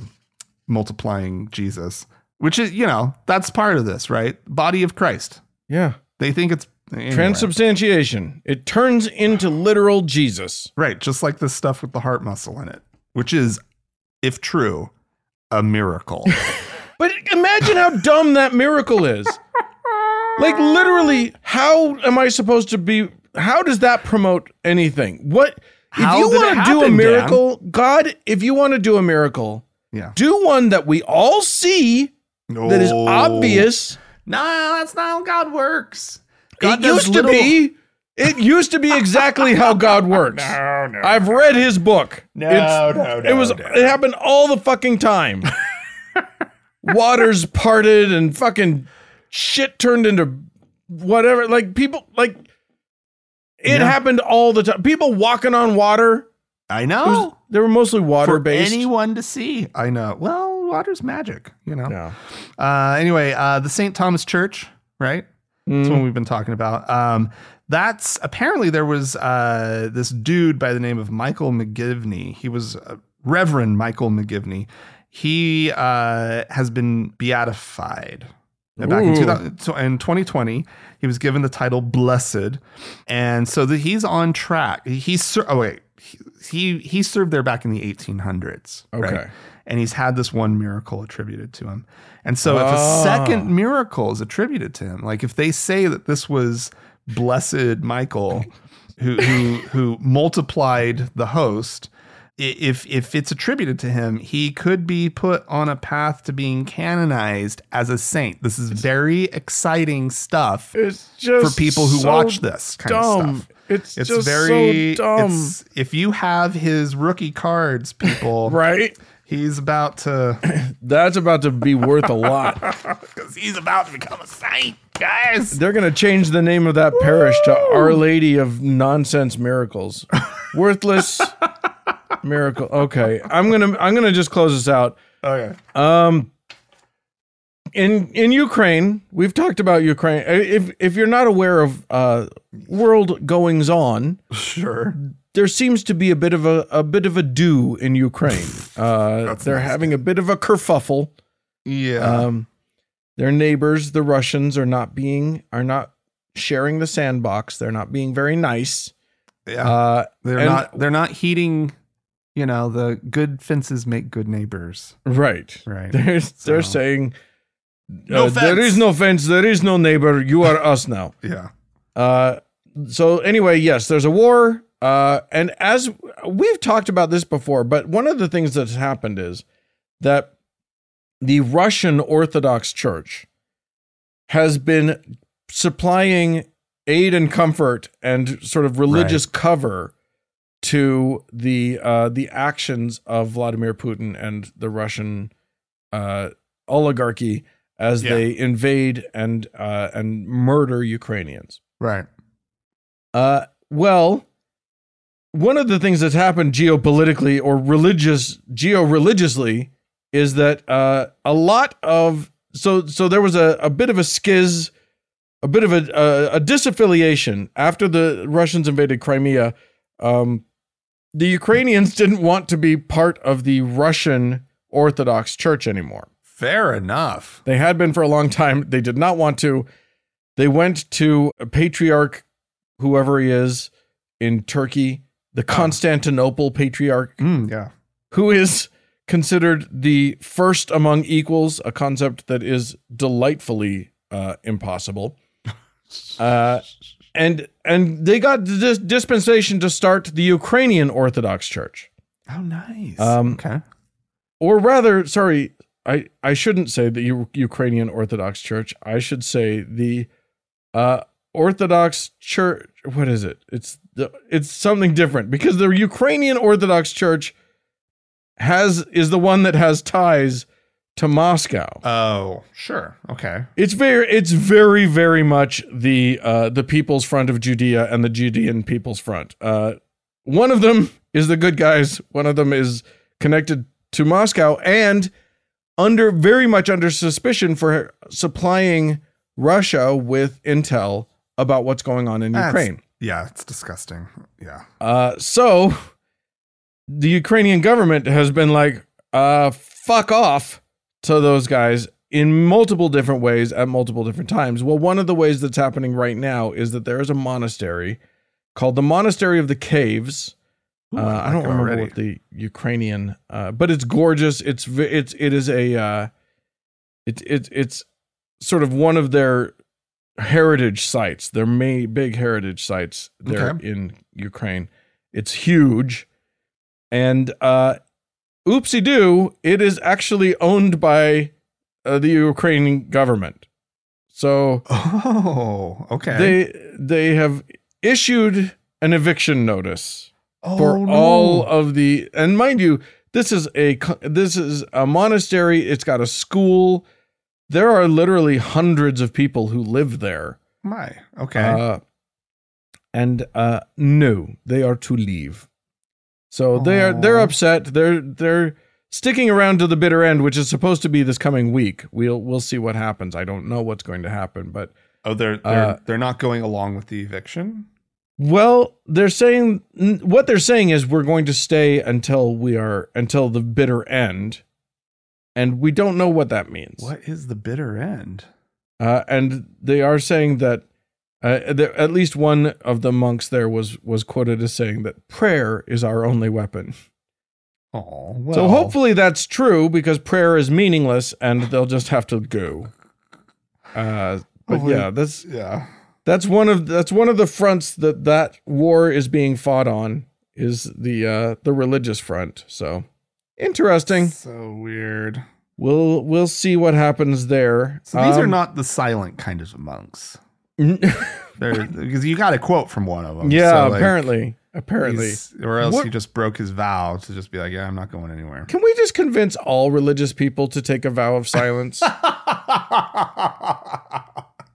multiplying Jesus, which is, you know, that's part of this, right? Body of Christ. Yeah. They think it's anyway. Transubstantiation. It turns into literal Jesus. right, just like this stuff with the heart muscle in it, which is, if true, a miracle. [LAUGHS] But imagine how dumb that miracle is. Like literally, how am I supposed to be how does that promote anything? What How if you want to do a happen, Dan? miracle, God, if you want to do a miracle, yeah. do one that we all see that is obvious. No, that's not how God works. It does used to be. It used to be exactly how God [LAUGHS] works. No, no. I've read his book. No, It's- no, no, It was no. it happened all the fucking time. [LAUGHS] Waters parted and fucking shit turned into whatever. Like people like it Yeah. happened all the time. People walking on water. I know. was- they were mostly water For based. anyone to see. I know. Well, water's magic, you know. yeah. Uh, anyway, uh, the St. Thomas Church, right? That's Mm. what we've been talking about. Um, that's apparently there was uh, this dude by the name of Michael McGivney. He was uh, Reverend Michael McGivney. He uh, has been beatified. Uh, Back in, 2000, so in 2020, he was given the title Blessed, and so that he's on track. He- He's ser- oh wait, he, he he served there back in the 1800s. right? Okay. and he's had this one miracle attributed to him. And so, if a Ah. second miracle is attributed to him, like if they say that this was blessed Michael who who who multiplied the host, if if it's attributed to him, he could be put on a path to being canonized as a saint. This is very exciting stuff It's just for people who so watch this kind dumb. of stuff. It's, It's just very so dumb. It's, if you have his rookie cards, people, [LAUGHS] right? he's about to [COUGHS] That's about to be worth a lot. [LAUGHS] because he's about to become a saint, guys. They're going to change the name of that parish to Our Lady of Nonsense Miracles. [LAUGHS] Worthless miracle. Okay. I'm going to I'm going to just close this out. Okay. Um in in Ukraine, we've talked about Ukraine. Uh, If if you're not aware of uh world goings on, Sure. there seems to be a bit of a a bit of a do in Ukraine. [LAUGHS] Uh they're nice. having a bit of a kerfuffle. Yeah. Um, their neighbors, the Russians, are not being are not sharing the sandbox. They're not being very nice. yeah. Uh, they're not. They're not heeding. You know, the good fences make good neighbors. right. Right. They're they're saying No uh, there fence." is no fence. There is no neighbor. You are us now. [LAUGHS] Yeah. Uh, so anyway, yes, there's a war. Uh, and as we've talked about this before, but one of the things that's happened is that the Russian Orthodox Church has been supplying aid and comfort and sort of religious cover to the uh, the actions of Vladimir Putin and the Russian uh, oligarchy as Yeah. they invade and uh, and murder Ukrainians. Right. Uh, well, one of the things that's happened geopolitically or religious geo-religiously is that uh, a lot of so so there was a, a bit of a skiz, a bit of a, a a disaffiliation after the Russians invaded Crimea. Um, the Ukrainians didn't want to be part of the Russian Orthodox Church anymore. Fair enough. They had been for a long time. They did not want to. They went to a patriarch, whoever he is, in Turkey, the Constantinople patriarch, Mm, yeah. who is considered the first among equals, a concept that is delightfully uh, impossible. [LAUGHS] Uh, and and they got this dispensation to start the Ukrainian Orthodox Church Oh, nice. Um, okay. or rather, sorry, I, I shouldn't say the U- Ukrainian Orthodox Church. I should say the uh, Orthodox Church. What is it? It's the it's something different because the Ukrainian Orthodox Church has is the one that has ties to Moscow. Oh, sure. Okay. It's very it's very very much the uh, the People's Front of Judea and the Judean People's Front. Uh, one of them is the good guys. One of them is connected to Moscow and under very much under suspicion for supplying Russia with intel about what's going on in That's- Ukraine. Yeah, it's disgusting. Yeah. Uh, so the Ukrainian government has been like, uh, fuck off to those guys in multiple different ways at multiple different times. Well, one of the ways that's happening right now is that there is a monastery called the Monastery of the Caves. Ooh, Uh, I I, don't remember already. what the Ukrainian, uh, but it's gorgeous. It's it's it is a uh, it's it's it's sort of one of their heritage sites. Their main big heritage sites there Okay. in Ukraine. It's huge, and uh, oopsie doo, it is actually owned by uh, the Ukrainian government. So Oh, okay. they they have issued an eviction notice Oh, for no. all of the and mind you this is a this is a monastery it's got a school there are literally hundreds of people who live there my okay. uh, and uh no they are to leave so they are they're upset they're they're sticking around to the bitter end which is supposed to be this coming week we'll we'll see what happens i don't know what's going to happen but oh, they're they're uh, they're not going along with the eviction. Well, they're saying what they're saying is we're going to stay until we are until the bitter end, and we don't know what that means. What is the bitter end? Uh, and they are saying that uh, there, at least one of the monks there was was quoted as saying that prayer is our only weapon. Oh, well. so hopefully that's true because prayer is meaningless and they'll just have to go. Uh, but Hopefully- yeah, that's yeah. that's one of that's one of the fronts that that war is being fought on is the uh the religious front so interesting So weird. we'll we'll see what happens there So these are Um, not the silent kind of monks. [LAUGHS] yeah because you got a quote from one of them. so, like, apparently apparently or else What- he just broke his vow to just be like, yeah, I'm not going anywhere. can we just convince all religious people to take a vow of silence [LAUGHS]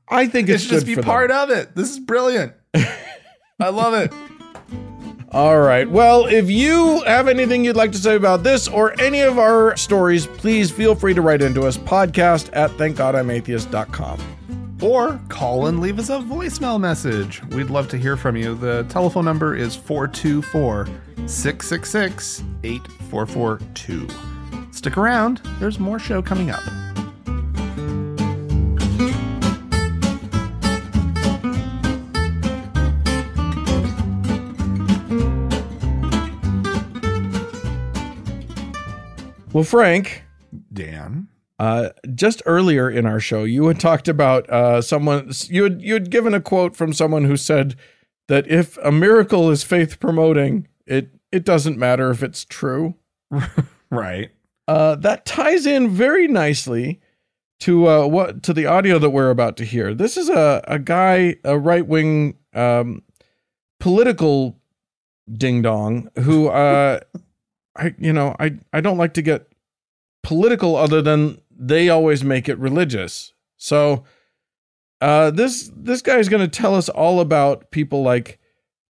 i think it it's should just be part them. of it. This is brilliant. I love it. all right well if you have anything you'd like to say about this or any of our stories please feel free to write into us podcast at thankgodimatheist.com Or call and leave us a voicemail message. We'd love to hear from you. The telephone number is 424 666 8442. Stick around, there's more show coming up. well frank Dan. Uh, just earlier in our show, you had talked about uh, someone. You had you had given a quote from someone who said that if a miracle is faith promoting, it it doesn't matter if it's true. [LAUGHS] Right. Uh, that ties in very nicely to uh, what to the audio that we're about to hear. This is a a guy, a right wing um, political ding dong who uh, [LAUGHS] I you know I I don't like to get political other than they always make it religious. So uh, this this guy is going to tell us all about people like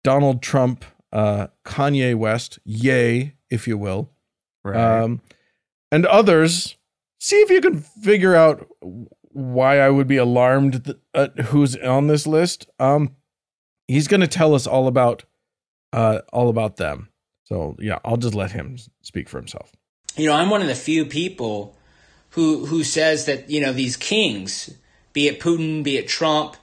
Donald Trump, uh, Kanye West, yay, if you will Right. um, and others. See if you can figure out why I would be alarmed th- at who's on this list. Um, he's going to tell us all about uh, all about them. So yeah, I'll just let him speak for himself. you know, I'm one of the few people who who says that you know these kings, be it Putin, be it Trump,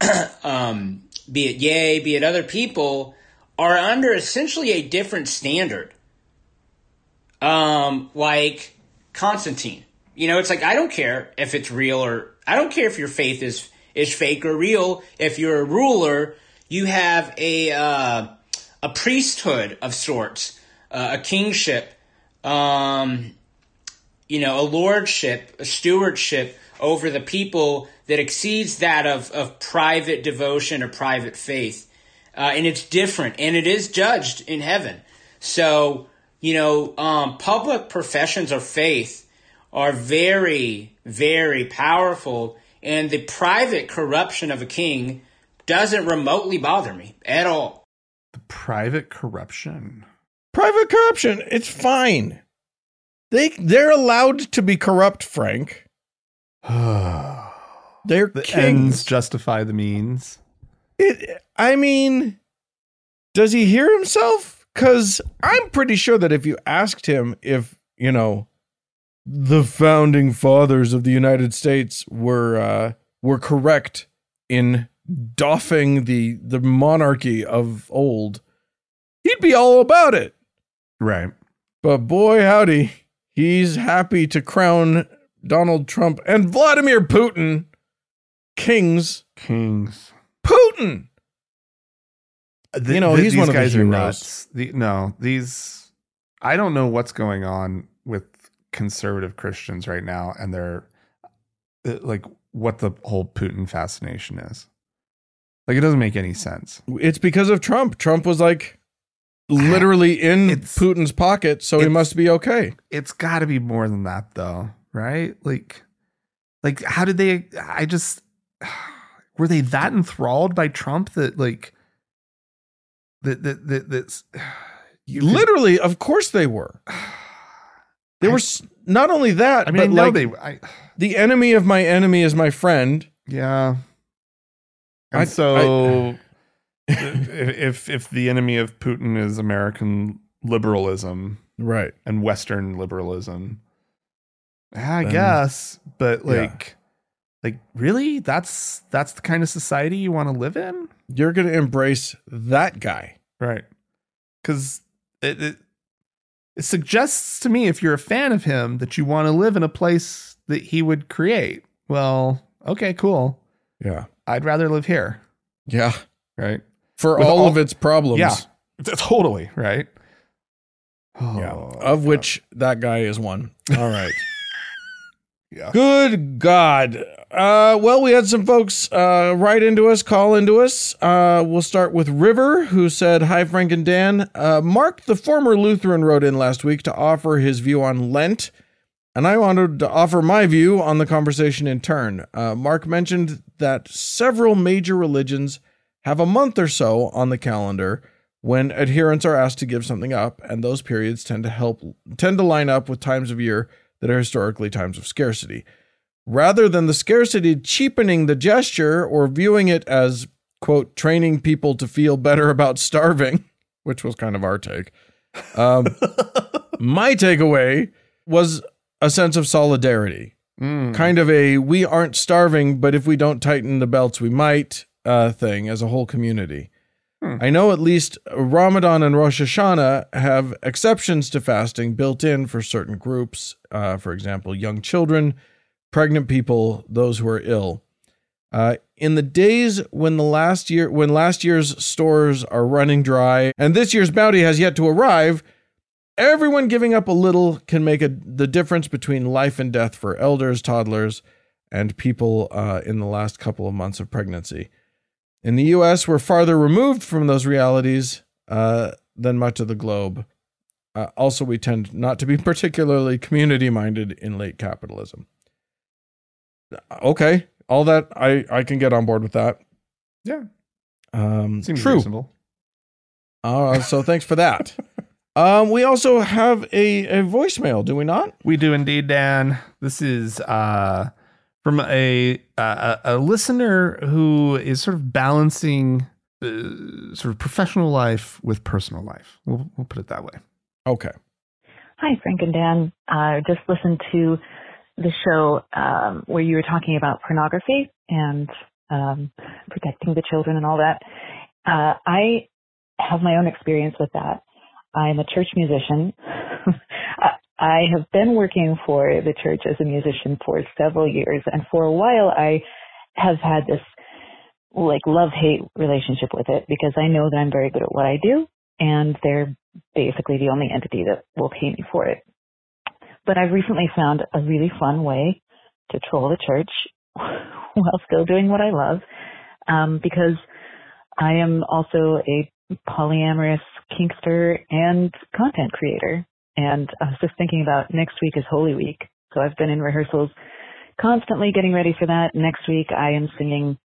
[CLEARS THROAT] um, be it Yay, be it other people, are under essentially a different standard. Um, like Constantine. You know, it's like I don't care if it's real or I don't care if your faith is is fake or real. If you're a ruler, you have a uh, a priesthood of sorts, uh, a kingship, um, you know, a lordship, a stewardship over the people that exceeds that of, of private devotion or private faith. Uh, and it's different and it is judged in heaven. So, you know, um, public professions of faith are very, very powerful. And the private corruption of a king doesn't remotely bother me at all. The private corruption. Private corruption, it's fine. They they're allowed to be corrupt, Frank. [SIGHS] the They're ends kings. justify the means. It, I mean, does he hear himself? Because I'm pretty sure that if you asked him if, you know, the founding fathers of the United States were uh, were correct in doffing the the monarchy of old, he'd be all about it. Right. But boy, howdy, he's happy to crown Donald Trump and Vladimir Putin kings. Kings. Putin. Th- You know, th- he's these one of the guys are nuts. The, no, these. I don't know what's going on with conservative Christians right now, and they're uh, like what the whole Putin fascination is. Like it doesn't make any sense. It's because of Trump. Trump was like literally [SIGHS] in It's- Putin's pocket, so he must be okay. It's got to be more than that, though, right? Like, like how did they? I just [SIGHS] were they that enthralled by Trump that like that that that that's [SIGHS] you could- Literally, of course they were. They I- were not only that, I mean, I know like they. I, the enemy of my enemy is my friend. yeah. And I- so, if if the enemy of Putin is American liberalism Right. and Western liberalism, I Then- guess, but Yeah. like, like really, that's that's the kind of society you want to live in, You're going to embrace that guy. right? Because it, it it suggests to me, if you're a fan of him, that you want to live in a place that he would create. Well, okay, cool. Yeah. I'd rather live here, Yeah. right? For all, all- of its problems. Yeah, totally, right? Yeah. Oh, Of which that guy is one. All right. [LAUGHS] yeah. Good God. Uh, well, we had some folks uh, write into us, call into us. Uh, we'll start with River, who said, Hi, Frank and Dan. Uh, Mark, the former Lutheran, wrote in last week to offer his view on Lent, and I wanted to offer my view on the conversation in turn. Uh, Mark mentioned that several major religions have a month or so on the calendar when adherents are asked to give something up, and those periods tend to help tend to line up with times of year that are historically times of scarcity. Rather than the scarcity cheapening the gesture or viewing it as, quote, training people to feel better about starving, [LAUGHS] which was kind of our take, um, [LAUGHS] my takeaway was a sense of solidarity. Mm. Kind of a we aren't starving, but if we don't tighten the belts, we might uh, thing as a whole community. Hmm. I know at least Ramadan and Rosh Hashanah have exceptions to fasting built in for certain groups. Uh, for example, young children, pregnant people, those who are ill. Uh, in the days when the last year when last year's stores are running dry and this year's bounty has yet to arrive, everyone giving up a little can make a, the difference between life and death for elders, toddlers, and people uh, in the last couple of months of pregnancy. In the US, we're farther removed from those realities uh, than much of the globe. Uh, also, we tend not to be [LAUGHS] particularly community minded in late capitalism. Okay, all that I, I can get on board with that. Yeah, Um, seems true. reasonable. Uh, so thanks for that. [LAUGHS] Um, we also have a, a voicemail, do we not? We do indeed, Dan. This is uh, from a, a a listener who is sort of balancing uh, sort of professional life with personal life. We'll we'll put it that way. Okay. Hi, Frank and Dan. I just listened to the show um, where you were talking about pornography and um, protecting the children and all that. Uh, I have my own experience with that. I'm a church musician. [LAUGHS] I- have been working for the church as a musician for several years, and for a while I have had this like love hate relationship with it because I know that I'm very good at what I do, and they're basically the only entity that will pay me for it. But I've recently found a really fun way to troll the church [LAUGHS] while still doing what I love, um, because I am also a polyamorous kinkster and content creator. And I was just thinking about next week is Holy Week, so I've been in rehearsals constantly getting ready for that. Next week I am singing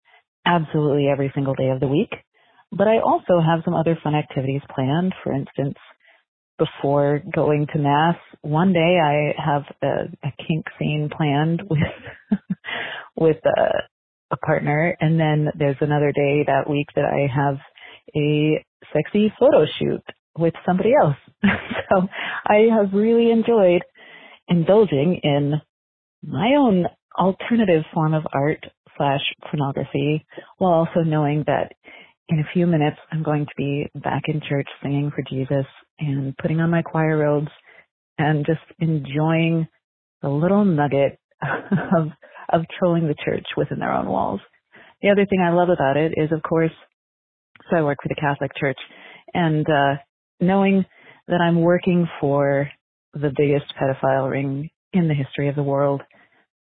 absolutely every single day of the week. But I also have some other fun activities planned. For instance, before going to mass, one day I have a, a kink scene planned [LAUGHS] with with a, a partner, and then there's another day that week that I have a sexy photo shoot with somebody else. [LAUGHS] so I have really enjoyed indulging in my own alternative form of art slash pornography while also knowing that in a few minutes I'm going to be back in church singing for Jesus and putting on my choir robes and just enjoying the little nugget [LAUGHS] of of trolling the church within their own walls. The other thing I love about it is of course so I work for the Catholic Church and uh knowing that I'm working for the biggest pedophile ring in the history of the world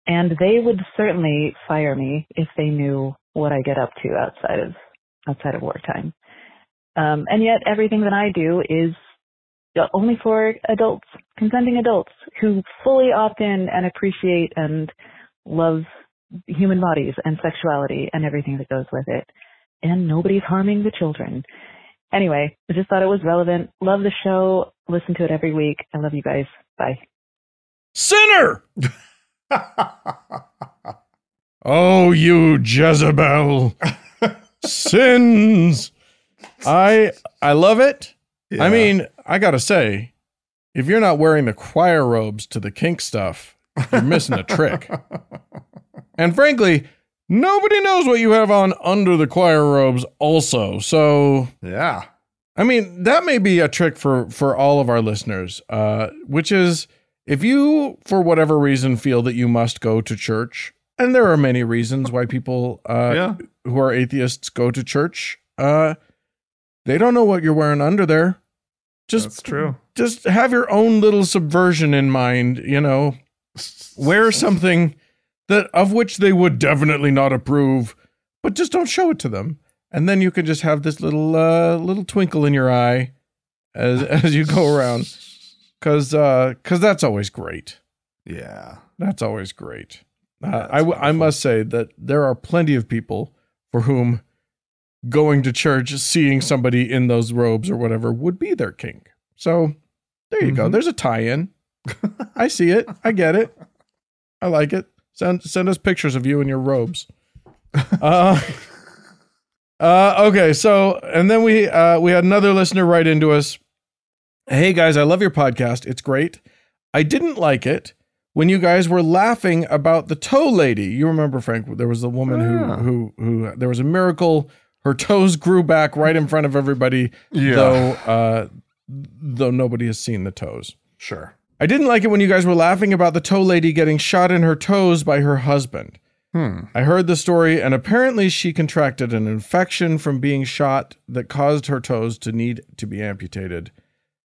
and they would certainly fire me if they knew what I get up to outside of outside of wartime. Um, and yet everything that I do is only for adults, consenting adults who fully opt in and appreciate and love human bodies and sexuality and everything that goes with it. And nobody's harming the children. Anyway, I just thought it was relevant. Love the show. Listen to it every week. I love you guys. Bye. Sinner! [LAUGHS] oh, you Jezebel. [LAUGHS] Sins. I I love it. Yeah. I mean, I gotta say, if you're not wearing the choir robes to the kink stuff, you're missing a trick. [LAUGHS] And frankly, nobody knows what you have on under the choir robes, also. So, yeah. I mean, that may be a trick for for all of our listeners, uh, which is if you, for whatever reason, feel that you must go to church, and there are many reasons why people uh, yeah. who are atheists go to church, uh, they don't know what you're wearing under there. Just That's true. just have your own little subversion in mind, you know. [LAUGHS] Wear something that of which they would definitely not approve, but just don't show it to them. And then you can just have this little uh little twinkle in your eye as [LAUGHS] as you go around. Cuz uh cuz that's always great. Yeah. That's always great. Uh, That's I w- I wonderful. must say that there are plenty of people for whom going to church, seeing somebody in those robes or whatever would be their kink. So there you go. Mhm. There's a tie-in. I see it. I get it. I like it. Send send us pictures of you in your robes. [LAUGHS] Uh, uh, okay, so and then we uh, we had another listener write into us. Hey guys, I love your podcast. It's great. I didn't like it when you guys were laughing about the toe lady. You remember Frank? There was the woman Yeah. who who who there was a miracle. Her toes grew back right in front of everybody, Yeah. though uh, though nobody has seen the toes. Sure. I didn't like it when you guys were laughing about the toe lady getting shot in her toes by her husband. Hmm. I heard the story, and apparently she contracted an infection from being shot that caused her toes to need to be amputated.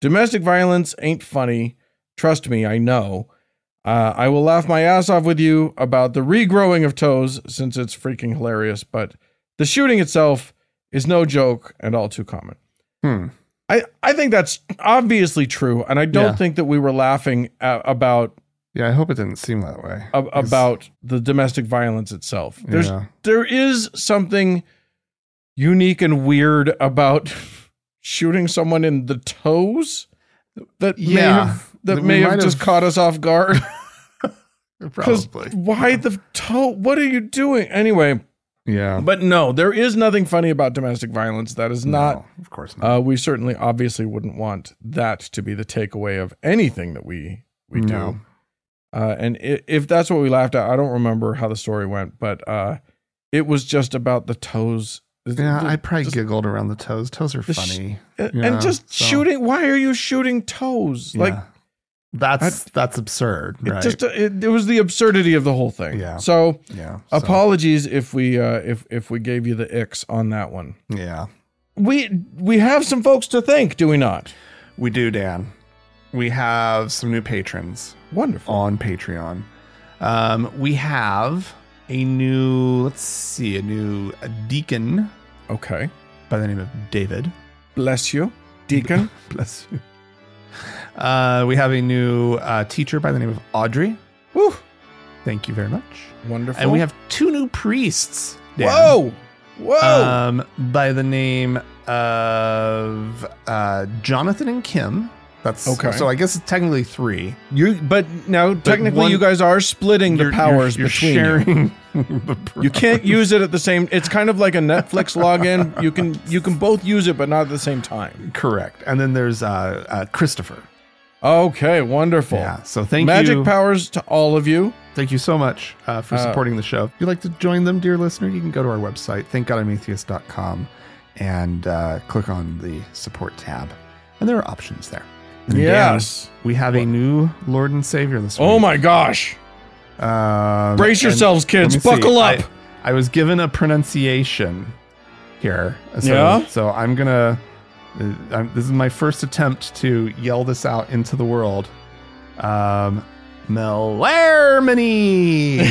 Domestic violence ain't funny. Trust me, I know. Uh, I will laugh my ass off with you about the regrowing of toes since it's freaking hilarious, but the shooting itself is no joke and all too common. Hmm. I, I think that's obviously true, and I don't Yeah. think that we were laughing a about Yeah, I hope it didn't seem that way. a- about the domestic violence itself. There's Yeah. there is something unique and weird about [LAUGHS] shooting someone in the toes that may Yeah. have, that That may have just have- caught us off guard. [LAUGHS] Probably. [LAUGHS] why the toe? What are you doing anyway? Yeah. But no, there is nothing funny about domestic violence. That is not. No, of course not. Uh, we certainly, obviously, wouldn't want that to be the takeaway of anything that we we do. Uh, and i if that's what we laughed at, I don't remember how the story went, but uh, it was just about the toes. yeah, The- I probably just- giggled around the toes. Toes are the sh- funny. and yeah, just so- shooting. Why are you shooting toes? Like That's that's absurd, it right? just it, it was the absurdity of the whole thing. Yeah. So yeah. so- apologies if we uh, if if we gave you the icks on that one. yeah. We we have some folks to thank, do we not? We do, Dan. We have some new patrons Wonderful. on Patreon. Um, we have a new, let's see, a new a deacon Okay. by the name of David. Bless you, Deacon. [LAUGHS] Bless you. Uh, we have a new uh, teacher by the name of Audrey. Woo. Thank you very much. Wonderful. And we have two new priests. Dan. Whoa. Whoa. Um, by the name of uh, Jonathan and Kim. That's Okay. So I guess it's technically three. you but now technically one- you guys are splitting the powers you're, between you're you. sharing. [LAUGHS] the You can't use it at the same. It's kind of like a Netflix login. You can you can both use it, but not at the same time. Correct. And then there's uh, uh, Christopher. Okay, wonderful. Yeah. So thank Magic you. Magic powers to all of you. Thank you so much uh, for Uh, supporting the show. If you'd like to join them, dear listener, you can go to our website, thankgodimatheist.com, and uh, click on the support tab. And there are options there. And Dan, Yes. we have a new Lord and Savior this week. Oh my gosh! Um, Brace yourselves, kids. me see. Buckle up. I, I was given a pronunciation here. So, Yeah? So I'm going to. Uh, I'm- this is my first attempt to yell this out into the world. Um, Melarmony. [LAUGHS]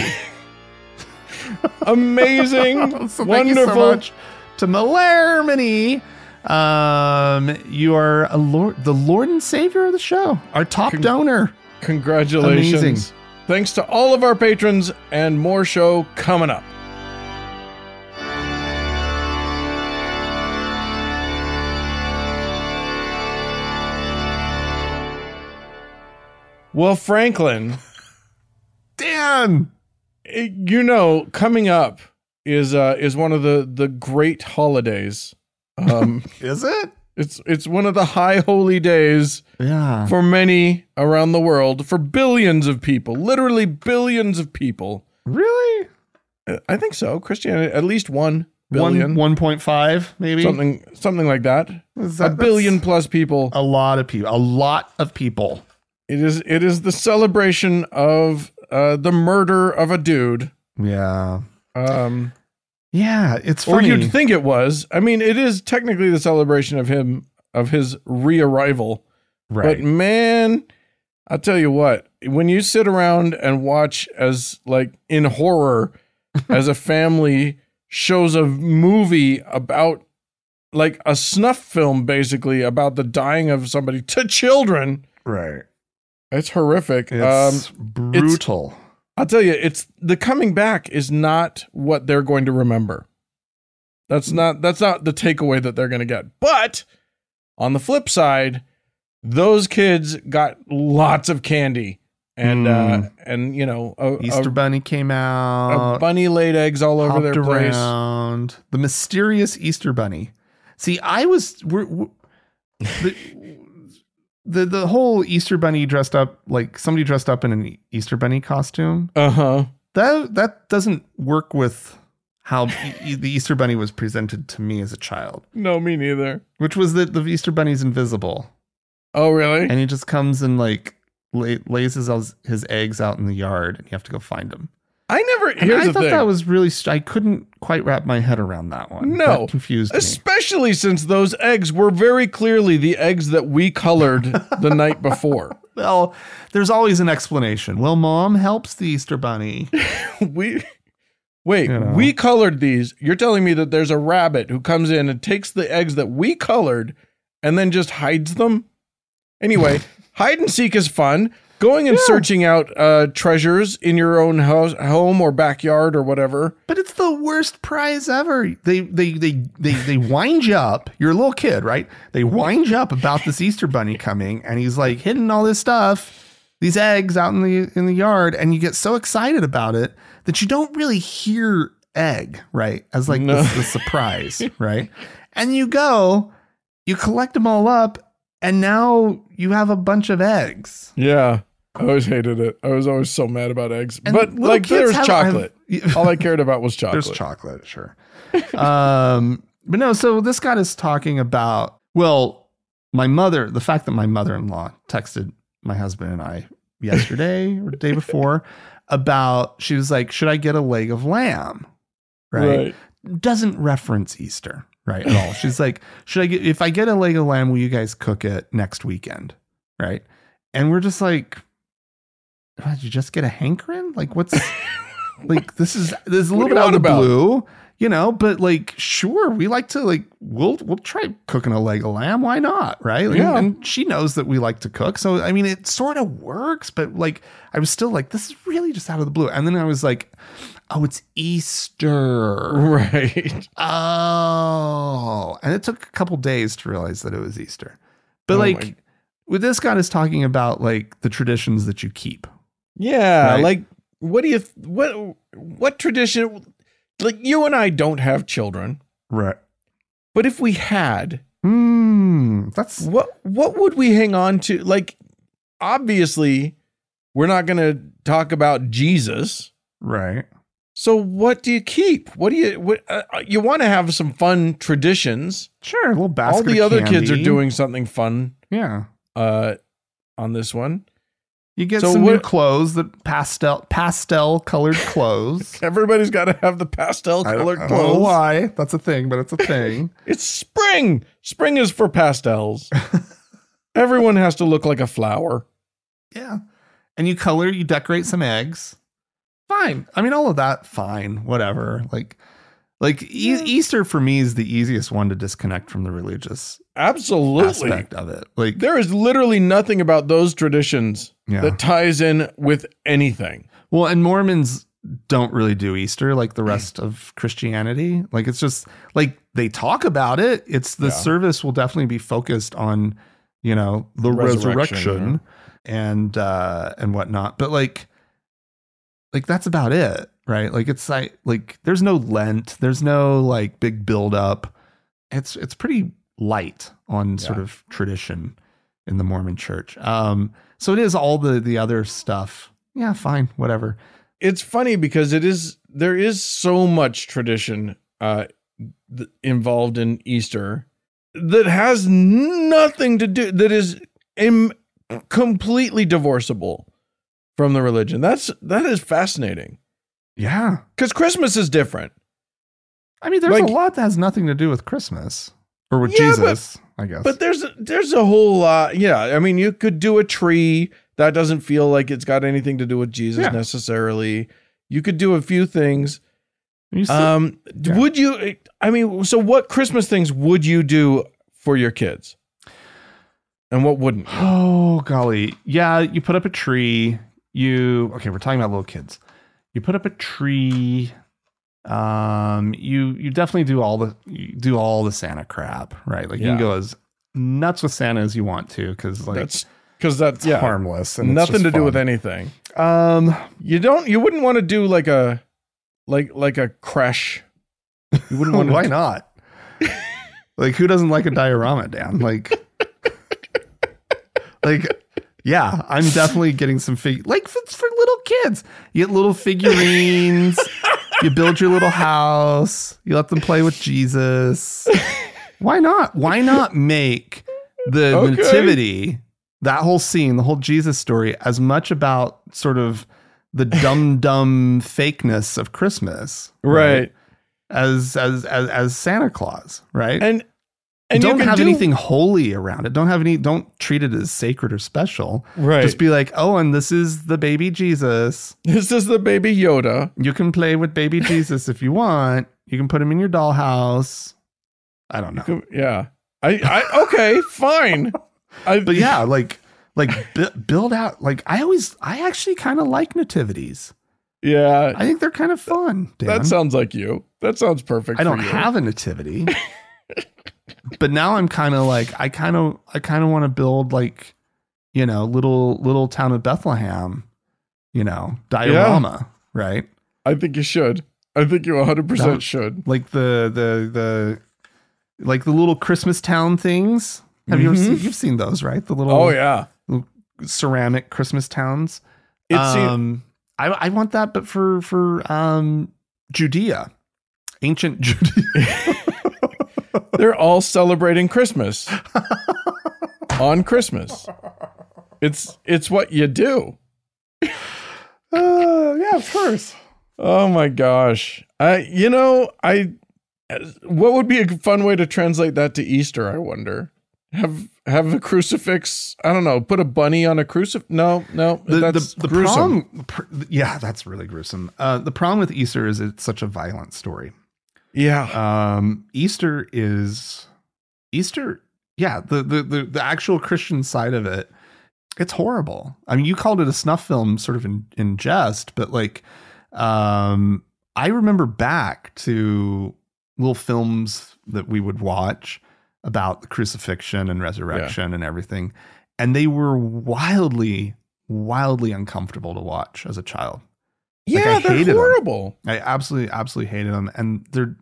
Amazing. [LAUGHS] so Wonderful. so much. to Malarmony. Um, you are a lord, the Lord and Savior of the show, our top Con- donor. Congratulations. Amazing. Thanks to all of our patrons and more show coming up. Well, Franklin, Dan. you know, coming up is uh, is one of the the great holidays. Um, [LAUGHS] Is it? it's it's one of the high holy days Yeah. for many around the world, for billions of people, literally billions of people. Really? Uh, I think so. Christianity, at least one billion, One, 1.5 maybe? something, something like that. a billion plus people. A lot of people. A lot of people. It is, it is the celebration of uh, the murder of a dude. Yeah. Um, Yeah. It's or you'd think it was. I mean, it is technically the celebration of him of his re-arrival. right. But man, I'll tell you what, when you sit around and watch as like in horror [LAUGHS] as a family shows a movie about like a snuff film basically about the dying of somebody to children, right. It's horrific. It's um brutal. I'll tell you, it's the coming back is not what they're going to remember. That's not that's not the takeaway that they're going to get. But on the flip side, those kids got lots of candy and uh Mm. and you know a, Easter a, Bunny came a out. bunny laid eggs all over their place. around. The mysterious Easter Bunny. See, I was we're, we [LAUGHS] the, the the whole Easter Bunny dressed up like somebody dressed up in an Easter Bunny costume. Uh huh. That that doesn't work with how e- the Easter Bunny was presented to me as a child, No, me neither. which was that the Easter Bunny's invisible Oh, really? and he just comes and like lay, lays his his eggs out in the yard, and you have to go find them. I never. And Here's I the thought thing. that was really. I couldn't quite wrap my head around that one. No. that confused me. Especially since those eggs were very clearly the eggs that we colored the [LAUGHS] night before. Well, there's always an explanation. Well, mom helps the Easter Bunny. [LAUGHS] we wait You know. we colored these you're telling me that there's a rabbit who comes in and takes the eggs that we colored and then just hides them anyway [LAUGHS] hide and seek is fun going and Yeah. searching out uh, treasures in your own house home or backyard or whatever But it's the worst prize ever. They they they they they wind you up. You're a little kid, right? They wind you up about this Easter bunny coming, and he's like hidden all this stuff, these eggs out in the in the yard, and you get so excited about it that you don't really hear egg, right? As like No. the, the surprise, [LAUGHS] right? And you go, you collect them all up, and now you have a bunch of eggs. yeah i always hated it i was always so mad about eggs And but like there was have- chocolate have- all i cared about was chocolate There's chocolate, sure. um, but no, so this guy is talking about, well, my mother, the fact that my mother in law texted my husband and I yesterday or the day [LAUGHS] before about, she was like, should I get a leg of lamb? Right. Doesn't reference Easter, right? At all. [LAUGHS] She's like, should I get, if I get a leg of lamb, will you guys cook it next weekend? Right. And we're just like, "Oh, did you just get a hankering? Like, what's, [LAUGHS] like this is this is a little bit out of the about? blue, you know. But like, sure, we like to like we'll we'll try cooking a leg of lamb. Why not, right? And- Yeah. And, she knows that we like to cook, so I mean, it sort of works. But like, I was still like, this is really just out of the blue. And then I was like, oh, it's Easter. right [LAUGHS] Oh, and it took a couple days to realize that it was Easter. But Oh like, my- with this guy is talking about like the traditions that you keep. Yeah, Right? like what do you what what tradition like you and I don't have children, Right. but if we had, Hmm. That's what what would we hang on to? Like obviously we're not going to talk about Jesus. right. So what do you keep? What do you what uh, you want to have some fun traditions? Sure. A little basket. All the other kids are doing something fun Yeah. uh on this one. You get So some new clothes, the pastel pastel colored clothes. [LAUGHS] Everybody's got to have the pastel I don't, colored I don't know clothes. why. That's a thing, but it's a thing. [LAUGHS] It's spring. Spring is for pastels. [LAUGHS] Everyone has to look like a flower. yeah. And you color, you decorate some eggs. Fine. I mean, all of that, fine. Whatever. Like, Like e- Easter for me is the easiest one to disconnect from the religious Absolutely. aspect of it. Like There is literally nothing about those traditions Yeah. that ties in with anything. Well, and Mormons don't really do Easter like the rest of Christianity. Like it's just like they talk about it. It's the Yeah. service will definitely be focused on, you know, the Resurrection, resurrection, and uh and whatnot. But like like that's about it, right? Like it's like like there's no Lent, there's no like big build up. It's it's pretty light on sort of tradition in the Mormon church. Um so it is all the the other stuff. Yeah, fine, whatever. It's funny because it is there is so much tradition uh th- involved in Easter that has nothing to do that is Im- completely divorceable from the religion. That's that is fascinating. Yeah. Cuz Christmas is different. I mean, there's Like- a lot that has nothing to do with Christmas or with Yeah, but- Jesus, I guess. But there's there's a whole lot. Yeah, I mean, you could do a tree that doesn't feel like it's got anything to do with Jesus Yeah. necessarily. You could do a few things. Still- Um, yeah. would you? I mean, so what Christmas things would you do for your kids, and what wouldn't? you? oh golly, yeah. You put up a tree. You okay? We're talking about little kids. You put up a tree. Um, you you definitely do all the you do all the Santa crap, right? Like you can go as nuts with Santa as you want to, because like that's because that's yeah, harmless and nothing to do with anything. Um, You don't. You wouldn't want to do like a like like a crèche. You wouldn't [LAUGHS] want. why not? [LAUGHS] like, who doesn't like a diorama, Dan? Like, [LAUGHS] like, yeah, I'm definitely getting some fig. Like, for, for little kids, you get little figurines. [LAUGHS] you build your little house. You let them play with Jesus. Why not? Why not make the Okay. nativity, that whole scene, the whole Jesus story, as much about sort of the dumb [LAUGHS] dumb fakeness of Christmas, right. as as as as Santa Claus, right? And and don't have do- anything holy around it. Don't have any. Don't treat it as sacred or special. Right. Just be like, oh, and this is the baby Jesus. [LAUGHS] this is the baby Yoda. You can play with baby Jesus if you want. You can put him in your dollhouse. I don't know, Yeah. I, I okay, fine. [LAUGHS] I, but yeah, like like bu- build out. Like I always, I actually kind of like nativities. yeah. I think they're kind of fun. Dan. That sounds like you. That sounds perfect. I don't you. have a nativity. [LAUGHS] but now I'm kind of like I kind of I kind of want to build like you know little little town of Bethlehem, you know, diorama, right? I think you should. I think you 100 percent should. Like the the the like the little Christmas town things. Have you ever Mhm. seen you've seen those, right? The little Oh yeah. ceramic Christmas towns. It's um I I want that but for for um Judea. Ancient [LAUGHS] Judea. They're all celebrating Christmas on Christmas. It's it's what you do. Uh, yeah, of course. Oh my gosh. I you know, I what would be a fun way to translate that to Easter, I wonder. Have have a crucifix, I don't know, put a bunny on a crucifix? No, no, the, that's the, the gruesome. problem yeah that's really gruesome uh, the problem with easter is it's such a violent story Yeah. um, easter is easter yeah the, the the the actual christian side of it it's horrible. I mean you called it a snuff film sort of in, in jest but like um i remember back to little films that we would watch about the crucifixion and resurrection and everything and they were wildly wildly uncomfortable to watch as a child Like, I yeah, they're horrible. I absolutely, absolutely hated them, and they're,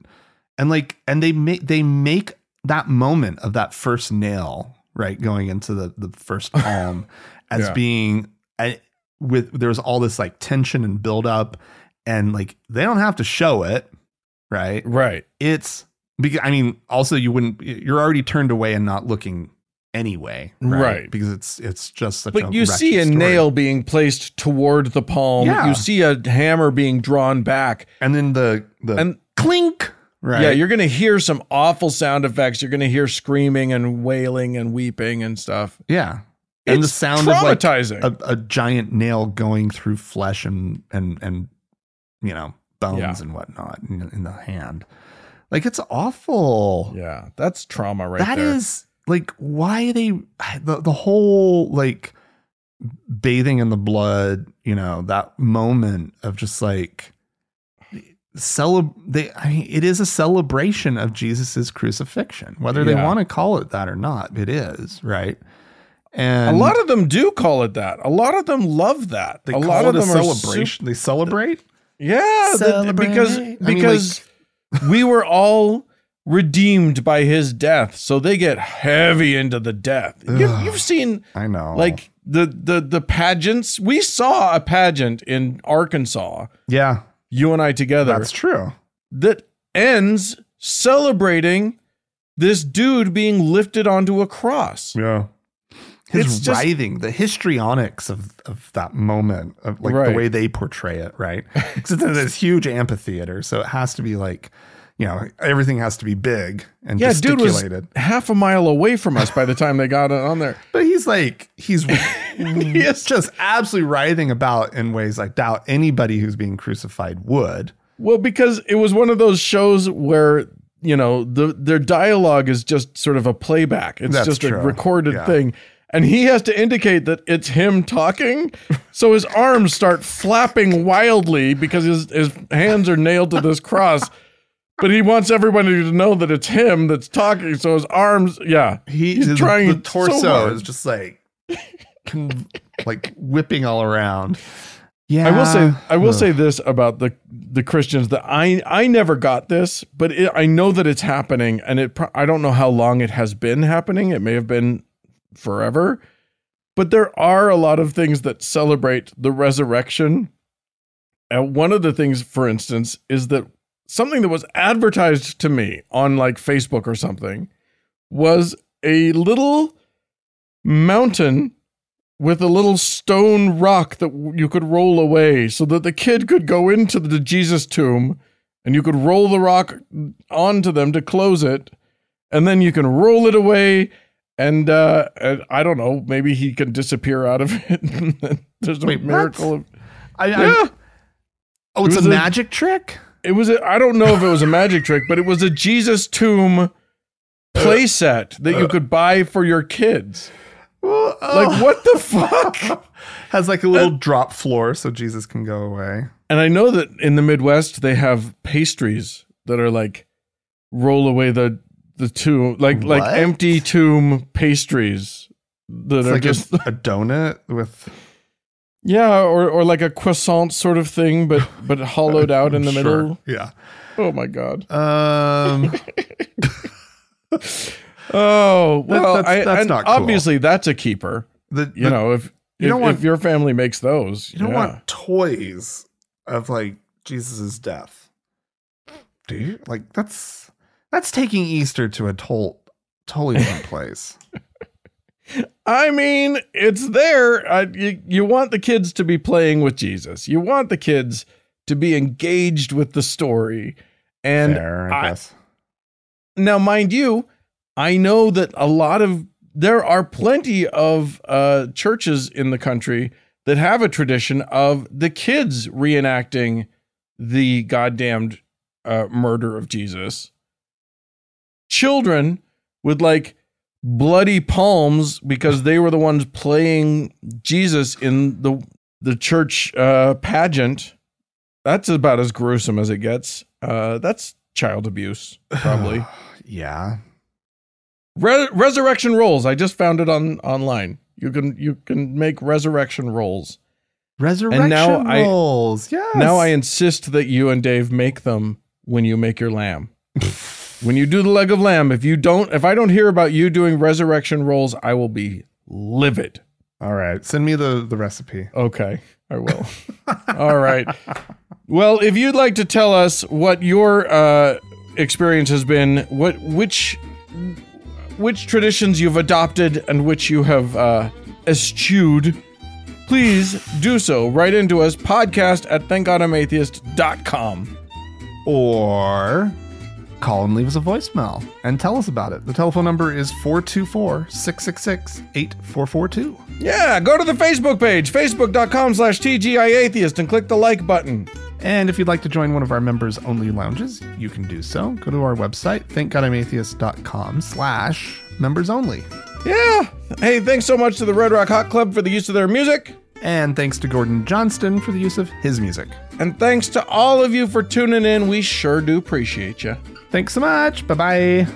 and like, and they make they make that moment of that first nail right going into the the first [LAUGHS] palm as Yeah. being I, with there's all this like tension and build up, and like they don't have to show it, right? Right. It's because I mean, also you wouldn't you're already turned away and not looking anyway, right? Right. Because it's it's just such a But you see a story. nail being placed toward the palm. Yeah. You see a hammer being drawn back. and then the the And clink, right? yeah, you're going to hear some awful sound effects. You're going to hear screaming and wailing and weeping and stuff. Yeah. And the sound of like a, a giant nail going through flesh and and and you know bones Yeah. and whatnot in, in the hand. Like it's awful. Yeah, that's trauma right That there. is like why they [SIGHS] the the whole like bathing in the blood, you know, that moment of just like celeb they I mean it is a celebration of Jesus's crucifixion. Whether they want to call it that or not, it is, right? And a lot of them do call it that. A lot of them love that. they a call lot it of a them are celebration. they celebrate? yeah, the- because Celebrate. I mean, because [LAUGHS] we were all redeemed by his death, so they get heavy into the death. you, you've seen I know. like the the the pageants. We saw a pageant in Arkansas. yeah, You and I together. that's true. that ends celebrating this dude being lifted onto a cross. Yeah. His It's just- writhing, the histrionics of, of that moment, of like Right. the way they portray it, right? [LAUGHS] Because it's in this huge amphitheater, so it has to be like, you know, everything has to be big and Yeah, dude was half a mile away from us by the time they got it on there. [LAUGHS] but he's like, he's [LAUGHS] Yes. just absolutely writhing about in ways I doubt anybody who's being crucified would. Well, because it was one of those shows where you know the their dialogue is just sort of a playback. It's That's just a recorded Yeah. thing. And he has to indicate that it's him talking. [LAUGHS] So his arms start flapping wildly because his, his hands are nailed to this cross. But he wants everybody to know that it's him that's talking. So his arms, yeah. He He's the, trying the so torso hard. is just like con- like whipping all around. Yeah. I will say I will Ugh. say this about the the Christians that I I never got this, but it, I know that it's happening, and it I don't know how long it has been happening. It may have been forever, but there are a lot of things that celebrate the resurrection. And one of the things, for instance, is that something that was advertised to me on like Facebook or something was a little mountain with a little stone rock that you could roll away so that the kid could go into the Jesus tomb and you could roll the rock onto them to close it and then you can roll it away and uh and I don't know maybe he can disappear out of [LAUGHS] it there's a Wait, miracle of I, I- oh, it's It a a- magic trick. It was a, I don't know if it was a magic trick but it was a Jesus tomb play set that you could buy for your kids. Well, like what the [LAUGHS] fuck? Has like a little drop floor so Jesus can go away. And I know that in the Midwest they have pastries that are like roll away the the tomb, like like empty tomb pastries that It's are like just a, [LAUGHS] a donut with yeah, or or like a croissant sort of thing, but [LAUGHS] but hollowed out in the Sure. middle. Yeah. Oh my god. Um. [LAUGHS] Oh well, that's- I, that's and not cool. obviously that's a keeper. the, You know, if you if, don't want- if your family makes those, you don't yeah. want toys of like Jesus's death. Do you? Like that's that's taking Easter to a total totally different [LAUGHS] place. I mean, it's there. Uh, you, you want the kids to be playing with Jesus. You want the kids to be engaged with the story. And Fair, I I- guess. now, mind you, I know that a lot of there are plenty of uh, churches in the country that have a tradition of the kids reenacting the goddamned uh, murder of Jesus. Children would like bloody palms because they were the ones playing Jesus in the the church uh, pageant. That's about as gruesome as it gets. Uh, that's child abuse, probably. [SIGHS] yeah. Re- resurrection rolls. I just found it on online. You can you can make resurrection rolls. Resurrection now I- rolls. Yes. Now I insist that you and Dave make them when you make your lamb. [LAUGHS] when you do the leg of lamb, if you don't, if I don't hear about you doing resurrection rolls, I will be livid. All right. Send me the the recipe. Okay, I will. [LAUGHS] All right. Well, if you'd like to tell us what your uh, experience has been, what which which traditions you've adopted and which you have uh, eschewed, please do so. Write into us podcast at thankgodimatheist.com. Or call and leave us a voicemail and tell us about it. The telephone number is 424 666 8442. Yeah, go to the Facebook page, facebook.com slash TGIAtheist, and click the like button. And if you'd like to join one of our members only lounges, you can do so. Go to our website, thankgodimatheist.com slash members only. Yeah. Hey, thanks so much to the Red Rock Hot Club for the use of their music. And thanks to Gordon Johnston for the use of his music. And thanks to all of you for tuning in. We sure do appreciate you. Thanks so much. Bye bye.